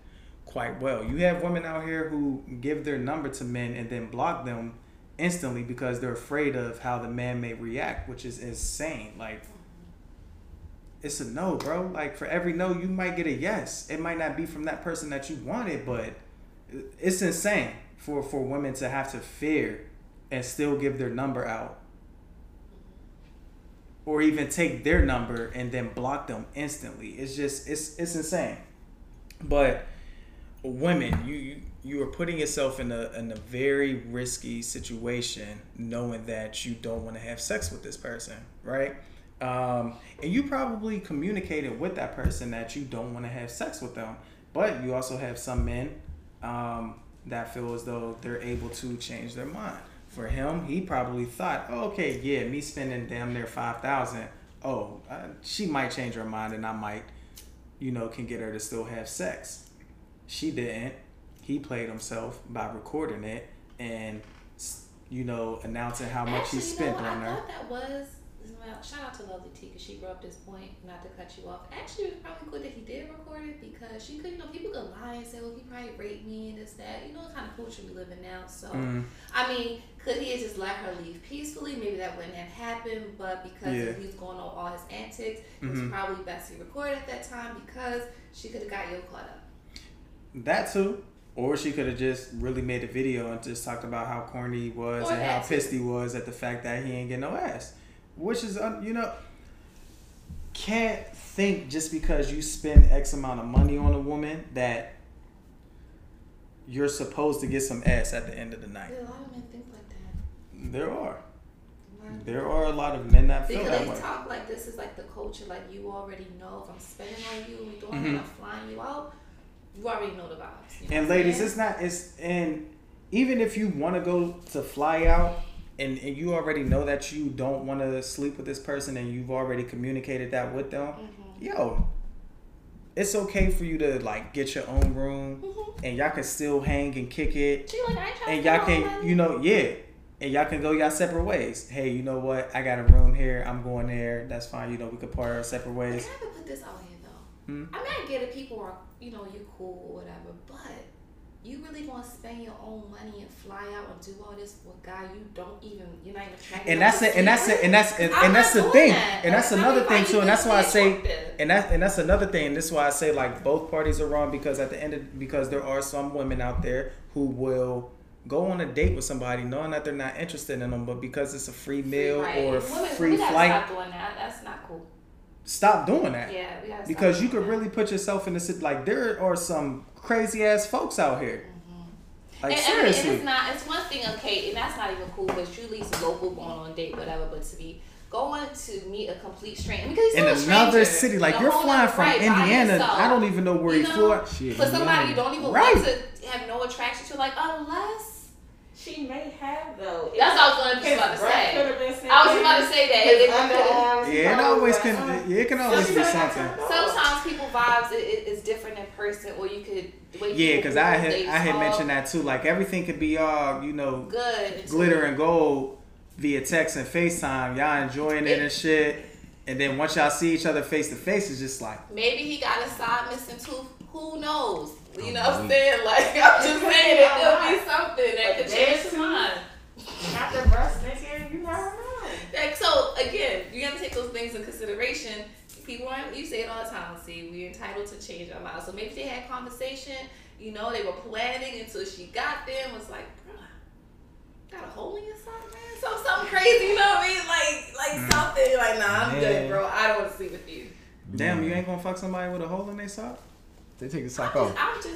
quite well. You have women out here who give their number to men and then block them instantly because they're afraid of how the man may react, which is insane. Like it's a no, bro. Like for every no, you might get a yes. It might not be from that person that you wanted, but it's insane for for women to have to fear and still give their number out or even take their number and then block them instantly. It's just it's it's insane. But women, you you, you are putting yourself in a in a very risky situation, knowing that you don't want to have sex with this person, right? Um, and you probably communicated with that person that you don't want to have sex with them. But you also have some men um, that feel as though they're able to change their mind. For him, he probably thought, oh, okay, yeah, me spending damn near five thousand. Oh, uh, she might change her mind, and I might, you know, can get her to still have sex. She didn't. He played himself by recording it and you know, announcing how much Actually, he spent what? on I her. thought that was. Well, shout out to Lovely T because she brought up this point. Not to cut you off. Actually, it was probably good that he did record it because she could, you know, people could lie and say, "Well, he probably raped me and this that." You know, what kind of culture we live in now. So, Mm. I mean, could he have just let her leave peacefully? Maybe that wouldn't have happened. But because Yeah. he was going on all his antics, it was Mhm. probably best he recorded at that time because she could have got you caught up. That too. Or she could have just really made a video and just talked about how corny he was Or and how too. pissed he was at the fact that he ain't get no ass. Which is, you know, can't think just because you spend X amount of money on a woman that you're supposed to get some ass at the end of the night. A lot of men think like that. There are. There are a lot of men that feel Because that they way. talk like this is like the culture, like you already know if I'm spending on you, we doing Mhm. I'm flying you out, you already know the vibes. You know And ladies, it's not it's and even if you want to go to fly out and, and you already know that you don't want to sleep with this person and you've already communicated that with them, Mm-hmm. yo, it's okay for you to like get your own room Mm-hmm. and y'all can still hang and kick it like, and y'all spend all my can you know yeah and y'all can go y'all separate ways. Hey, you know what? I got a room here. I'm going there. That's fine. You know we could part our separate ways. I put this out here though? Hmm? I mean, I get it. People are, you know, you cool or whatever, but you really want to spend your own money and fly out and do all this for a guy you don't even, you're not even and that's it, and that's it, and that's and, and that's the thing, that. and that's another thing too, and that's why I say, and that and that's another thing, and this is why I say like both parties are wrong because at the end of because there are some women out there who will go on a date with somebody knowing that they're not interested in them, but because it's a free meal Right. or Women, free flight, Stop doing that. That's not cool. stop doing that. Yeah. Because you could that. really put yourself in the sit like there are some crazy ass folks out here. Mm-hmm. Like and, and- and seriously. it's not. It's one thing, okay, and that's not even cool. But you at least local going on a date, whatever. But to be going to meet a complete stranger because he's in still another stranger, city, like you're flying from right, Indiana. yourself. I don't even know where You he know, flew. For somebody you don't even Right. want to have no attraction to, like unless. She may have though. That's what I was gonna- just about to say. could have been sitting I was about to say that. His It- underarms, he Yeah, it probably always can. Yeah, it can always be something. Sometimes people vibes it, it, is different in person, or you could. the Yeah, because I had I had talk, mentioned that too. Like everything could be all you know, Good. glitter and gold via text and FaceTime. Y'all enjoying it and shit. And then once y'all see each other face to face, it's just like Maybe he got a side missing tooth. Who knows? You oh, know what I'm Oh, saying? Like I'm just saying, it could be something that could change there's his mind. Got the breast nigga, you never know. Like so, again, you got to take those things in consideration. People aren't. You say it all the time. See, we're entitled to change our minds. So maybe they had conversation. You know, they were planning until she got there and was like, "Bruh, got a hole in your sock, man." So something crazy. You know what I mean? Like, like mm. something. Like, nah, I'm Yeah. good, bro. I don't want to sleep with you. damn, you ain't gonna fuck somebody with a hole in their sock. They take the sock I'm off. just, I'm *laughs*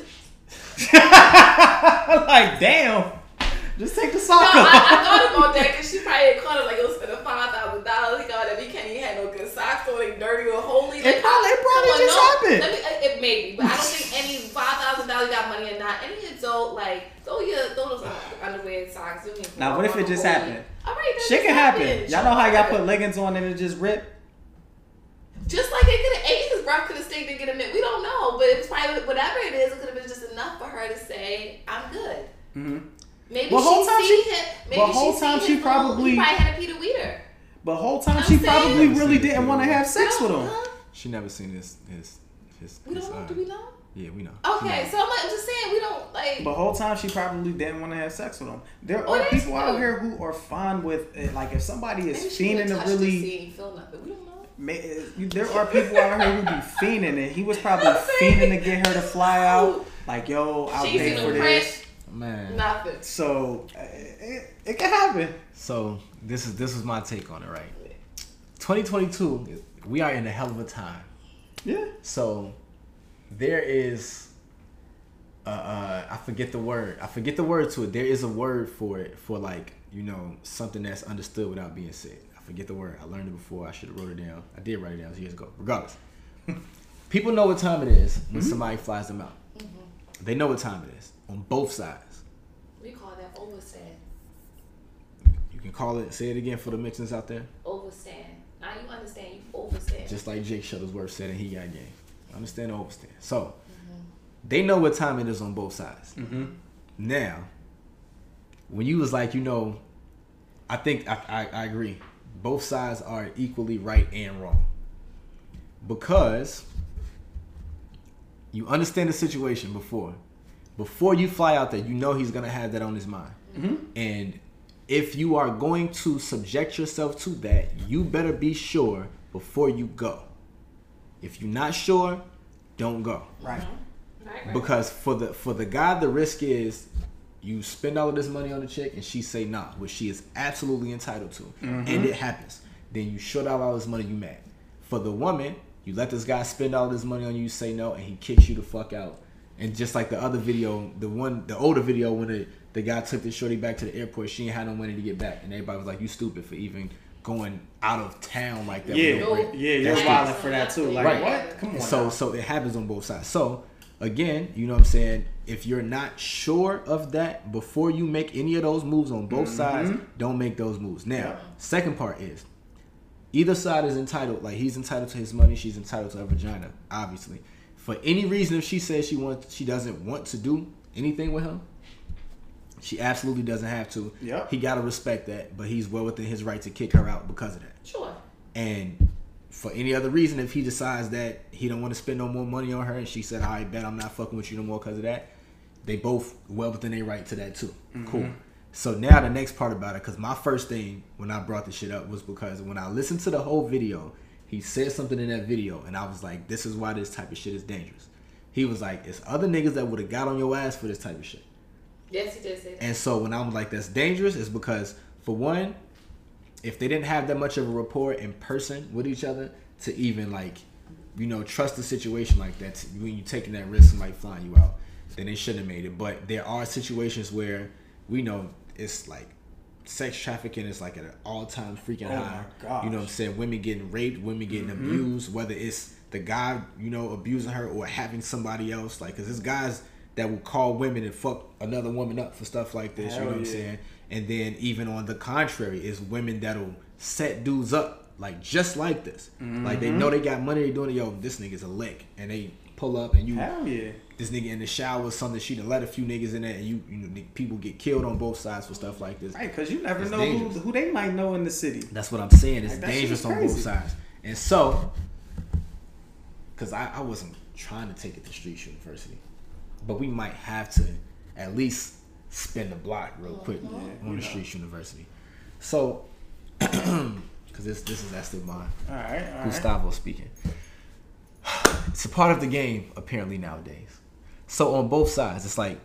just like damn, just take the sock No, I, I thought about that because she *laughs* probably caught it like it was spending five thousand dollars. He got that he can't even had no good socks or they dirty or holy. It probably- it probably Come on, just no, happened. Let me, uh, it maybe, but I don't think any *laughs* five thousand dollars got money or not. Any adult like throw your throw those underwear and socks. You Now, what if it just holy. happened? All right, that Shit can happen. Y'all know how y'all put leggings on and it just rip. Just like it could have ate his breath could have stayed to get a minute. We don't know, but it was probably whatever it is. It could have been just enough for her to say, "I'm good." Mm-hmm. Maybe Well, whole she time see she- him. Maybe but whole she time see she his probably- he probably had a Peter Weeder. But whole time I'm she saying- probably really didn't want to have sex with him. Huh? She never seen his his his. We his, don't know. uh, Do we know? Yeah, we know. Okay, so I'm, like, I'm just saying we don't like. But whole time she probably didn't want to have sex with him. There are people out here who are fine with it. Like if somebody is Maybe she fiending to really, see, ain't feel nothing. We don't know. Ma- there are people out here who be fiending it. He was probably *laughs* fiending to get her to fly out. Like yo, I'll She pay for this. print. Man. Nothing. So uh, it, it can happen. So this is this was my take on it, right? 2022, we are in a hell of a time. Yeah. So there is, uh, uh, I forget the word. I forget the word to it. There is a word for it for like you know something that's understood without being said. I forget the word. I learned it before. I should have wrote it down. I did write it down years ago. Regardless, *laughs* people know what time it is when mm-hmm. somebody flies them out. Mm-hmm. They know what time it is on both sides. We call that overstand. You can call it. Say it again for the mixins out there. Overstand. Now you understand. You overstand. Just like Jake Shuttlesworth said, and he got game. Understand the overstand. So mm-hmm. they know what time it is on both sides. Mm-hmm. Now, when you was like, you know, I think I, I, I agree. Both sides are equally right and wrong. Because you understand the situation before. Before you fly out there, you know he's gonna have that on his mind. Mm-hmm. And if you are going to subject yourself to that, you better be sure before you go. If you're not sure, don't go. Right. Right, right. Because for the for the guy, the risk is you spend all of this money on the chick and she say nah, which she is absolutely entitled to, mm-hmm. and it happens. Then you short out all this money, you mad. For the woman, you let this guy spend all this money on you, you say no, and he kicks you the fuck out. And just like the other video, the one, the older video when the, the guy took the shorty back to the airport, she ain't had no money to get back, and everybody was like, "You stupid for even going out of town like that." Yeah, no yeah, you're wilding for that too. Like Right. what? Come on. So now. so it happens on both sides. So again, you know what I'm saying? If you're not sure of that before you make any of those moves on both mm-hmm. sides, don't make those moves. Now, second part is either side is entitled, like he's entitled to his money, she's entitled to her vagina, obviously. For any reason if she says she wants she doesn't want to do anything with him, she absolutely doesn't have to. Yeah, He gotta respect that, but he's well within his right to kick her out because of that. Sure. And for any other reason, if he decides that he don't want to spend no more money on her, and she said, "I bet I'm not fucking with you no more because of that," they both well within their right to that too. Mm-hmm. Cool. So now the next part about it, because my first thing when I brought the shit up was because when I listened to the whole video, he said something in that video, and I was like, "This is why this type of shit is dangerous." He was like, "It's other niggas that would have got on your ass for this type of shit." Yes, he did say that. And so when I'm like, that's dangerous, is because for one, if they didn't have that much of a rapport in person with each other to even like, you know, trust the situation like that, when you're taking that risk, somebody flying you out, then they shouldn't have made it. But there are situations where we know it's like sex trafficking is like at an all time freaking Oh high. You know what I'm saying? Women getting raped, women getting mm-hmm. abused, whether it's the guy, you know, abusing her or having somebody else. Like, cause there's guys that will call women and fuck another woman up for stuff like this. you Hell know what I'm saying? And then even on the contrary, is women that'll set dudes up like just like this. Like they know mm-hmm. they got money, they doing it. Yo, this nigga's a lick, and they pull up and you Hell yeah. This nigga in the shower or something. She done let a few niggas in there, and you you know people get killed on both sides for stuff like this. Right, because you never It's know who, who they might know in the city. That's what I'm saying. It's Like, dangerous on both sides. And so, because I, I wasn't trying to take it to Street University, but we might have to at least spin the block real quick uh-huh. on the Street University. So, *clears throat* because this this is actually mine. All right, all right. Gustavo speaking. *sighs* It's a part of the game apparently nowadays. So on both sides, it's like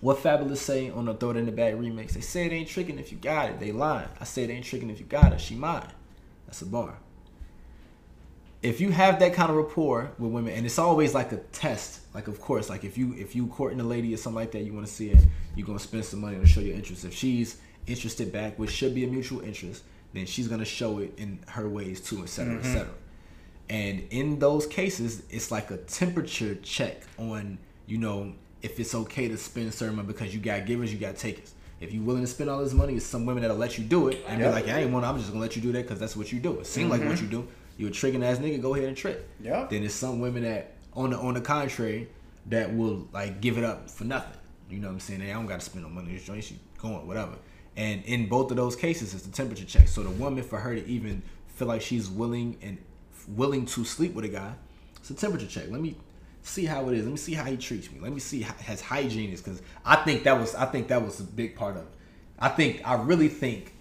what Fabolous say on the Throw It in the Bag remix. They say it ain't tricking if you got it. They lying. I say it ain't tricking if you got it. She mine. That's a bar. If you have that kind of rapport with women, and it's always like a test. Like of course, like if you if you courting a lady or something like that, you want to see it. You're gonna spend some money to show your interest. If she's interested back, which should be a mutual interest, then she's gonna show it in her ways too, etc. Cetera, etc. Mm-hmm. And in those cases, it's like a temperature check on, you know, if it's okay to spend certain money because you got givers, you got takers. If you're willing to spend all this money, it's some women that'll let you do it and Yep. be like, I ain't want, I'm just gonna let you do that because that's what you do. It seems like what mm-hmm. you do. You're a tricking ass nigga, go ahead and trick. Yeah. Then there's some women that, on the on the contrary, that will like give it up for nothing. You know what I'm saying? Hey, I don't got to spend no money on this joint. She going whatever. And in both of those cases, it's the temperature check. So the woman, for her to even feel like she's willing and willing to sleep with a guy, it's a temperature check. Let me see how it is. Let me see how he treats me. Let me see how his hygiene is. Because I think that was I think that was a big part of it. I think I really think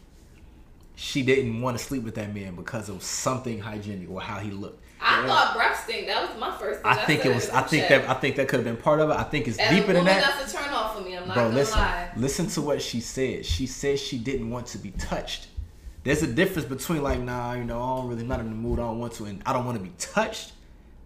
she didn't want to sleep with that man because of something hygienic or how he looked. I thought breath stink. That was my first thing. I think it was. I think chat. that. I think that could have been part of it. I think it's As deeper than that. That's a turn off for me. I'm not Bro, gonna listen. lie. Listen to what she said. She said she didn't want to be touched. There's a difference between like, nah, you know, I don't really, not in the mood. I don't want to, and I don't want to be touched.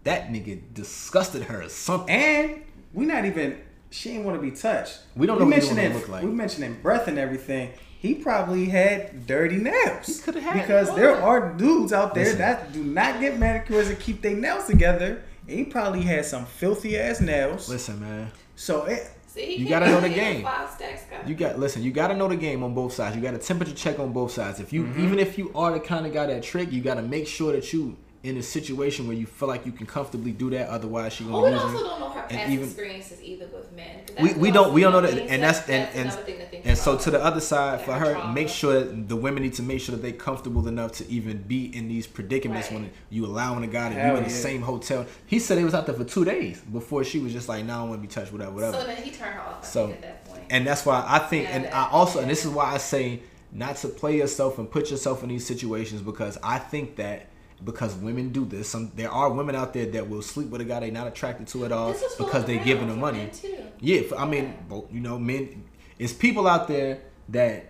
That nigga disgusted her or something. And we not even. She didn't want to be touched. We don't know what either one mentioning look like. we mentioning breath and everything. He probably had dirty nails. He coulda had because all there are dudes out there Listen. that do not get manicures and keep their nails together. And he probably had some filthy ass nails. Listen, man. So it, See, You gotta know the *laughs* game. Five stacks, guy. You got listen. You got to know the game on both sides. You got a temperature check on both sides. If you mm-hmm. even if you are the kind of guy that trick, you got to make sure that you in a situation where you feel like you can comfortably do that. Otherwise, she gonna we use also don't know her her And past even- experiences either with men. we, that's we don't we don't know that and thing. that's and and, thing to think and so to the other side Yeah, for her her trauma. make sure that the women need to make sure that they comfortable enough to even be in these predicaments Right. when you allowing a guy to Hell you in the yeah. same hotel he said he was out there for two days before she was just like no I don't want to be touched whatever whatever So then he turned her off. So- at that point. and that's why I think, Yeah, and that- I also, and this is why I say not to play yourself and put yourself in these situations because I think that because women do this, some there are women out there that will sleep with a guy they're not attracted to at all because they're giving them money. too. Yeah, I mean, Yeah. you know, men. It's people out there that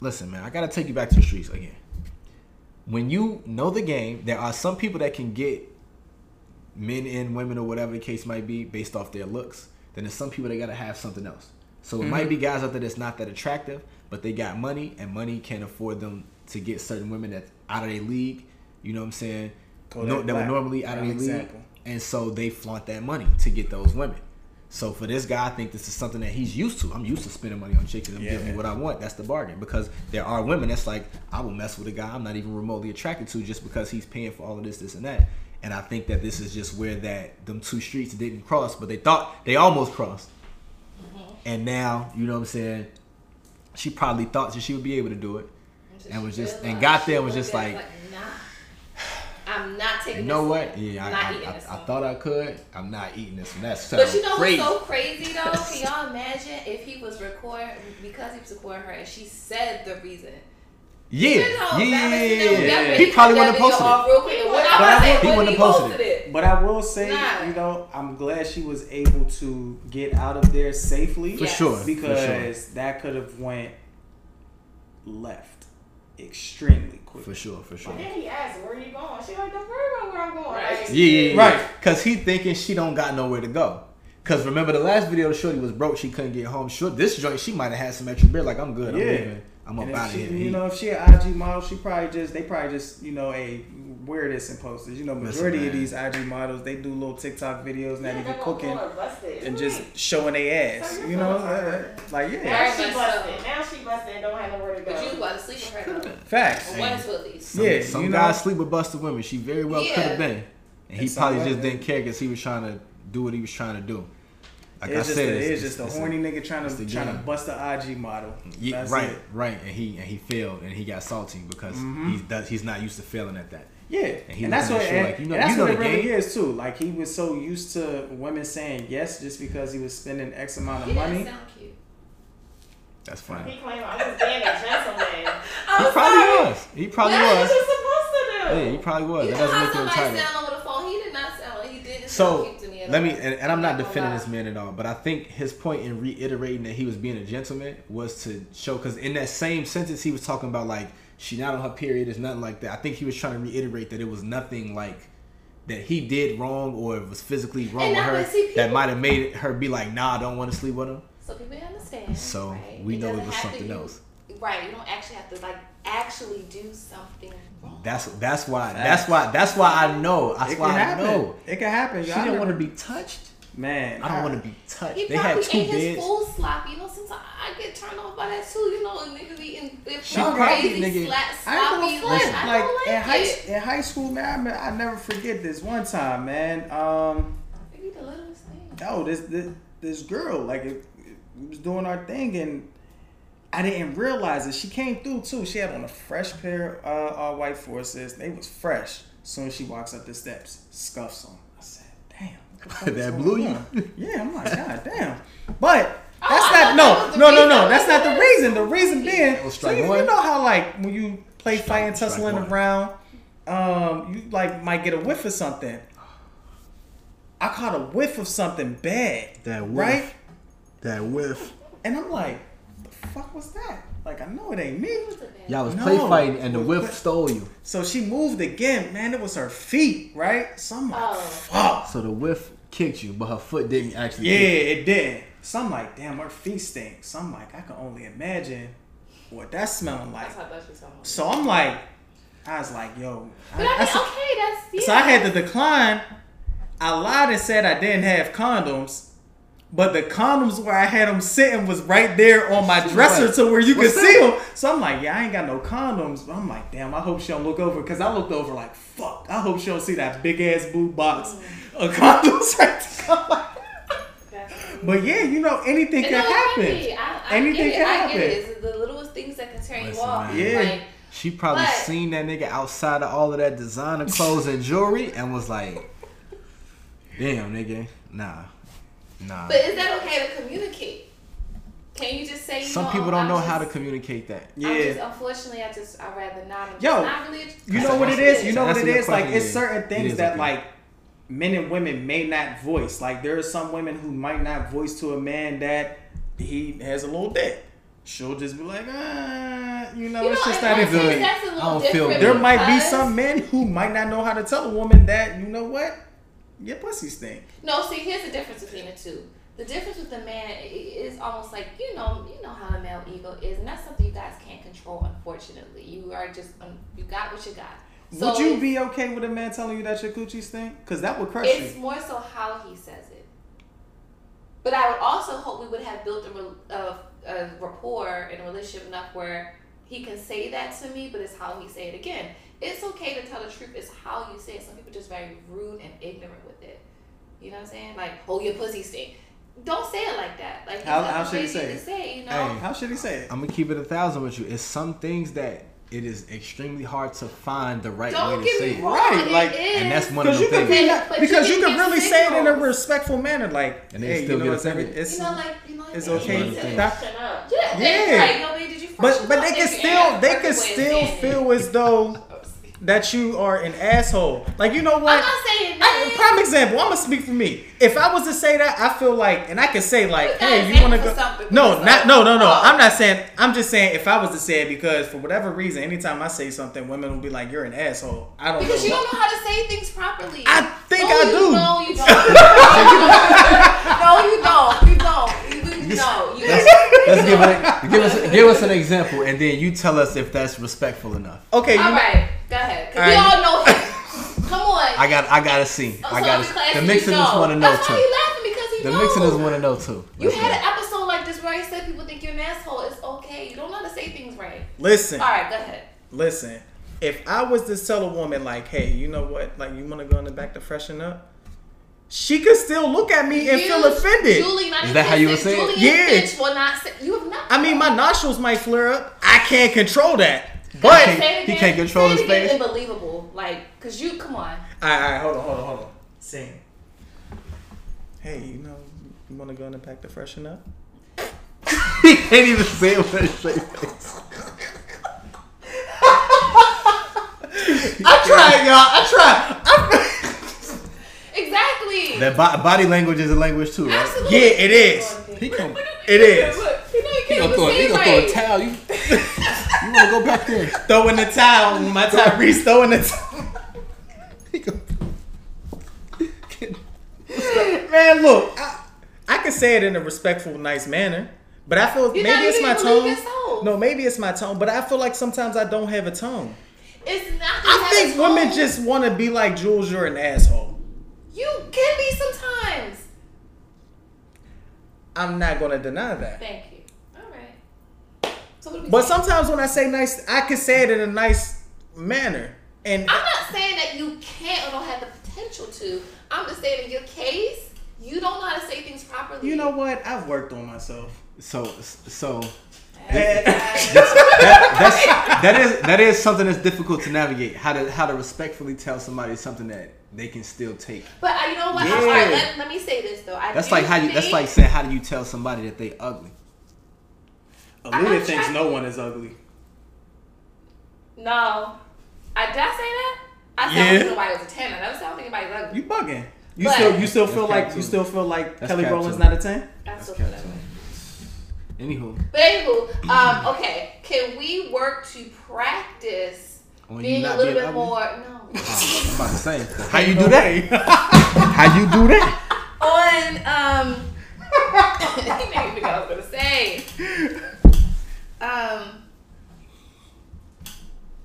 listen, man. I gotta take you back to the streets again. When you know the game, there are some people that can get men and women or whatever the case might be based off their looks. Then there's some people that gotta have something else. So it might mm-hmm. be guys out there that's not that attractive, but they got money and money can afford them to get certain women that's out of their league. You know what I'm saying? Kodak No, that were normally out of their league, and so they flaunt that money to get those women. So for this guy, I think this is something that he's used to. I'm used to spending money on chicks and them giving me what I want. That's the bargain. Because there are women that's like, I will mess with a guy I'm not even remotely attracted to just because he's paying for all of this, this, and that. And I think that this is just where that them two streets didn't cross, but they thought they almost crossed. Mm-hmm. And now, you know what I'm saying? She probably thought that she would be able to do it. So and was just- and got there and was just at it like- nah, I'm not taking. You know this what? one. Yeah, I'm I, I, I, I thought I could. I'm not eating this one. That's But you know crazy. what's so crazy though? *laughs* Can y'all imagine if he was recording because he was recording her and she said the reason? Yeah, You know how yeah, yeah, it would be? yeah. I bet He probably wouldn't have posted it. real quick. What But I I was saying, he wouldn't he have posted posted it. But I will say, Nah. you know, I'm glad she was able to get out of there safely. For Yes. sure. for Because that could have went left extremely quick. For sure. For sure. And then he asked, "Where are you going?" She like, "Don't worry about where I'm going." Right. Yeah, yeah, yeah. Right. Cause he thinking she don't got nowhere to go. Cause remember the last video, shorty was broke. She couldn't get home. Sure, this joint she might have had some extra beer. Like I'm good. I'm Yeah. leaving. I'm up And if out of here. You know, if she an IG model, she probably just they probably just you know a wear this and post it. You know, Listen, majority of these IG models they do little TikTok videos, not Yeah, even cooking, call her busted. and just showing their ass. You know, uh, like yeah, Now she much busted. Now she busted don't have nowhere to go. But you about to sleep with her though. facts. Or one two at. Some, Yeah, some you know- guys sleep with busted women. She very well Yeah. could have been, and he And probably women- just didn't care because he was trying to do what he was trying to do. Like It's I just said, a, it's, it's just a it's horny nigga trying to the trying to bust the IG model. Yeah, That's right, it. right, and he and he failed, and he got salty because Mm-hmm. he does he's not used to failing at that. Yeah, And he and that's what at you and, like, you know- and that's you know what it the really game. is too. Like he was so used to women saying yes just because he was spending X amount of didn't money. sound cute. That's funny. He claimed I was being a gentleman. *laughs* He probably was. He probably That's what was. you're supposed to do. Yeah, he probably was. You That doesn't make him somebody entitled. sound over the phone? He did not sound he didn't sound So cute to me at let all. me, and, and I'm not defending lie. this man at all, but I think his point in reiterating that he was being a gentleman was to show because in that same sentence he was talking about like she not on her period, it's nothing like that. I think he was trying to reiterate that it was nothing like that he did wrong or it was physically wrong And with her but see, that might have made her be like, nah, I don't want to sleep with him. So people understand. So, right? we know it was have to something else. Right. You don't actually have to like actually do something wrong. That's that's why that's why that's why I know. That's It why can I happen. know. It can happen. She y'all. didn't want to be touched. Man, I don't want to be touched. He They probably had two ate his beds. full slop. You know, sometimes I get turned off by that too. You know, niggas eating if She some probably, crazy nigga- slap, I ain't sloppy. gonna Like, front. I Like don't in like high it. in high school, man. I, mean, I never forget this one time, man. Um, It be the littlest thing. no, this this this girl, like, it, we was doing our thing, and I didn't realize it. She came through too. She had on a fresh pair of uh, white forces. They was fresh. soon as she walks up the steps, scuffs on. I said, "Damn." What the fuck is That going blew you? Yeah, I'm like, *laughs* God damn. But Oh, that's I not no, that no, no, no. That's not the reason. The reason being, was so you, you know how like when you play fighting, strike tussling one. around, um, you like might get a whiff of something. I caught a whiff of something bad. That whiff. right? That whiff. And I'm like, the fuck was that? Like I know it ain't me. Y'all was No. play fighting and the But- whiff but- stole you. So she moved again, man. It was her feet, right? So I'm like, Oh. fuck. So the whiff kicked you, but her foot didn't actually. Yeah, kick it did. So I'm like, damn, her feet stink. So I'm like, I can only imagine what that's smelling like. That's how that's what's going on. So I'm like, I was like, yo. But I mean, said- okay, that's yeah. So I had to decline. I lied and said I didn't have condoms, but the condoms where I had them sitting was right there on my dresser What? to where you could see them. So I'm like, yeah, I ain't got no condoms. But I'm like, damn, I hope she don't look over because I looked over like, fuck. I hope she don't see that big ass boob box a *laughs* condo's right to come. That's- But yeah, you know anything And can no, happen. I, I Anything can happen. it. It's the littlest things that can turn you Listen, off. man. Yeah. Like, She probably But- seen that nigga outside of all of that designer clothes and jewelry and was like, "Damn, nigga, nah, nah." but is that okay to communicate? Can you just say you Some know, people don't I'm know just, how to communicate that. I'm Yeah. just, unfortunately, I just I'd rather not. I'm Yo, not really. You know what it is? You know what Answer it your is? Like it's certain things is that okay. like men and women may not voice. Like there are some women who might not voice to a man that he has a little dick. She'll just be like, ah, you know, You it's know, just in not one even. sense, that's a I little don't feel. There might be some men who might not know how to tell a woman that, you know what, your pussy stink. No, see, here's the difference between the two. The difference with the man is almost like you know, you know how the male ego is, and that's something you guys can't control. Unfortunately, you are just um, you got what you got. So Would you be okay with a man telling you that your coochie stink? Because that would crush It's you. It's more so how he says it. But I would also hope we would have built a, a, a rapport and a relationship enough where he can say that to me, but it's how he say it again. It's okay to tell the truth. It's how you say it. Some people are just very rude and ignorant. You know what I'm saying? Like, hold your pussy stink. Don't say it like that. Like, How- how should he say it? say, you know? Hey. How should he say it? I'm gonna keep it a thousand with you. It's some things that it is extremely hard to find the right Don't way to get say me it. wrong. Right, like- is. And that's one of Because them you could things. be, But- but because you you can could give really say it in a respectful manner, like, And they hey, still you know, get it's, every, offended. it's you know, like, you know, it's like, okay. you said- up. Yeah, Yeah. yeah. Right. No, babe, did you but but they can still they can still feel as though that you are an asshole. Like you know what? I'm not saying I, prime example. I'm gonna speak for me. If I was to say that, I feel like, and I can say like, You "Hey, you want to go?" No, not no, no, no. oh. I'm not saying. I'm just saying if I was to say it because for whatever reason, anytime I say something, women will be like, "You're an asshole." I don't Because know. you don't know how to say things properly. I think no, I you, do. *laughs* No, you don't. *laughs* no, you don't. You don't. You, you *laughs* don't. You Let's give it. Give us give us an example, and then you tell us if that's respectful enough. Okay, you All know- right, go ahead. Cause All we right. all know him. Come on. I got I gotta see. Oh, I gotta. every The you mixiners want to know That's why too. he laughing because he The knows. mixiners want to know too. You Let's had go. an episode like this where I said people think you're an asshole. It's okay. You don't know how to say things right. listen. All right, go ahead. Listen, if I was to tell a woman like, "Hey, you know what? Like, you want to go in the back to freshen up," she could still look at me and You, feel offended. Julie, not Is that how you would say say it? Julie Yeah. and Finch will not say. You have not. I mean, my nostrils might flare up. I can't control that. But Say it he can't control his again face? Unbelievable. Like, cause you come on. all right, all right, hold on, hold on, hold on. Sing. Hey, you know, you want to go in the back to freshen up? *laughs* he can't even say it with a straight face. I tried, y'all. I tried. Exactly. That bo- body language is a language too, right? Absolutely. Yeah, it is. He come. It is. Look, you know you He can't gonna even throw. say gonna throw a right. towel. You. *laughs* You wanna go back there? Throwing the towel. My Tyrese throwing the towel. He go- *laughs* Man, look, I, I can say it in a respectful, nice manner, but I feel You're maybe not it's even my tone. No, maybe it's my tone, but I feel like sometimes I don't have a tone. It's not. I think women just. just want to be like Jules. You're an asshole. You can be sometimes. I'm not gonna deny that. Thank you. All right. So what do we But say? sometimes when I say nice, I can say it in a nice manner. And I'm not saying that you can't or don't have the potential to. I'm just saying in your case, you don't know how to say things properly. you know what? I've worked on myself. So so that, that's that is that is something that's difficult to navigate. How to how to respectfully tell somebody something that they can still take. But uh, you know what? Yeah. I'm sorry. Let, let me say this though. I That's like how you. That's like saying how do you tell somebody that they ugly? Aluna I'm thinks trying- no one is ugly. No. I did I say that? I said Yeah. I was nobody was a ten. I never said I don't think anybody's ugly. You bugging. You But- still you still feel like cap you still feel like That's Kelly cap Rowland's not a ten? I still feel that way. Anywho, But anywho, um, okay. Can we work to practice On you being a little being bit ugly? more no I'm about to say *laughs* how you do that? *laughs* How you do that? on um you made me think I was gonna say. Um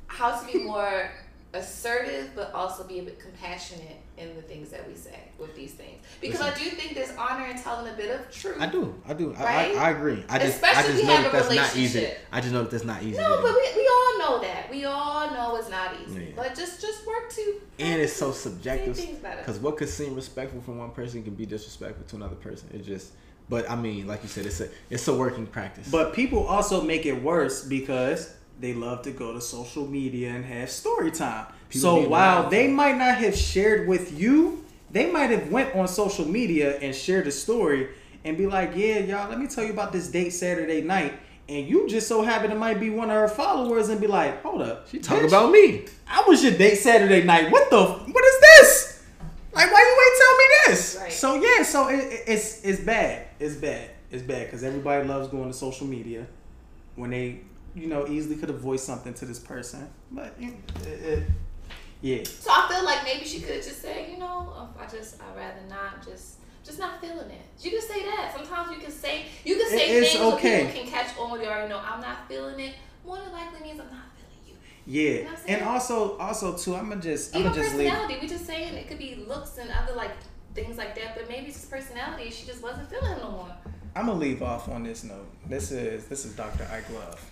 how to be more assertive but also be a bit compassionate in the things that we say with these things. Because I do think there's honor in telling a bit of truth. I do. I do. I, Right? I, I agree. I just I Especially just if you know have that a that's not easy. I just know that that's not easy. No, to but we, we all know that. We all know it's not easy. Yeah. But just just work to and it's so subjective because what could seem respectful from one person can be disrespectful to another person. It just, but I mean, like you said, it's a it's a working practice. But people also make it worse because they love to go to social media and have story time. People so while loud. they might not have shared with you, they might have went on social media and shared a story and be like, "Yeah, y'all, let me tell you about this date Saturday night." And you just so happen to might be one of her followers and be like, "Hold up, she talk bitch, about me. I was your date Saturday night. What the? What is this? Like, why you ain't tell me this? Right. So yeah, so it, it- it's it's bad. It's bad. It's bad because everybody loves going to social media when they, you know, easily could have voiced something to this person. But it, it, yeah, So I feel like maybe she could just say, you know, I just I'd rather not just just not feeling it. You can say that. Sometimes you can say you can say it's things so people can catch on. You already know I'm not feeling it. More than likely means I'm not feeling you. yeah. know I'm saying? And also, also too, I'm gonna just, I'm Even gonna just leave. personality. We just saying it could be looks and other like things like that. But maybe it's just personality. She just wasn't feeling it no more. I'm gonna leave off on this note. This is this is Dr. Ike Love.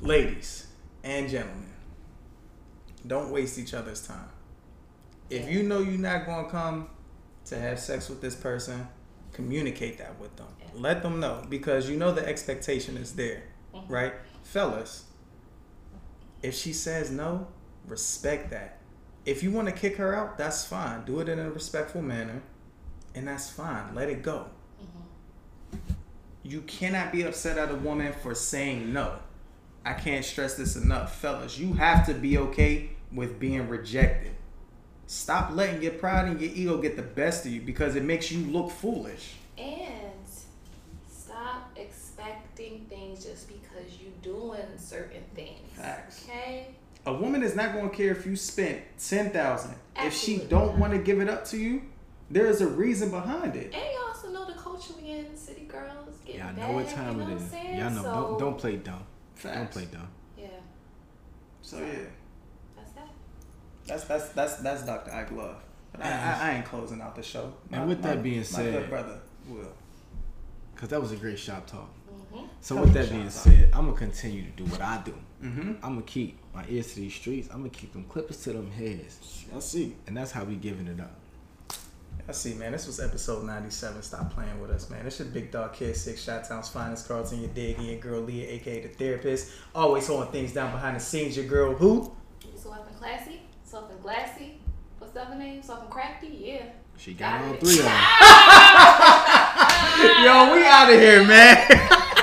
Ladies and gentlemen, don't waste each other's time. If you know you're not gonna come to have sex with this person, communicate that with them. Let them know because you know the expectation is there, mm-hmm. right? Fellas, if she says no, respect that. If you want to kick her out, that's fine. Do it in a respectful manner, and that's fine. Let it go. Mm-hmm. You cannot be upset at a woman for saying no. I can't stress this enough, fellas. You have to be okay with being rejected. Stop letting your pride and your ego get the best of you because it makes you look foolish. And stop expecting things just because you're doing certain things. Facts. Okay. A woman is not going to care if you spent ten thousand. If she don't want to give it up to you, there is a reason behind it. And y'all also know the culture we in, city girls getting Y'all back, know what time you know it what is. I'm saying? Y'all know. So, Don't don't play dumb. Don't play dumb. Yeah, So yeah, that's that. That's that's that's that's Dr. Ike Love. But I, I, I ain't closing out the show. And with that being my said- good brother will. Cause that was a great shop talk. Mm-hmm. So That with that being talk. said, I'm gonna continue to do what I do. Mm-hmm. I'm gonna keep my ears to these streets. I'm gonna keep them clippers to them heads, I see. and that's how we giving it up. I see, man. This was episode 97. Stop playing with us, man. This your big dog kid, six shot town's finest, Carlton, your diggy, your girl Leah, aka the therapist. Always holding things down behind the scenes. Your girl who? Soft and classy, soft and glassy. What's the other name? Soft and crafty. Yeah. She got Got all it. three of them. *laughs* *laughs* Yo, we out of here, man. *laughs*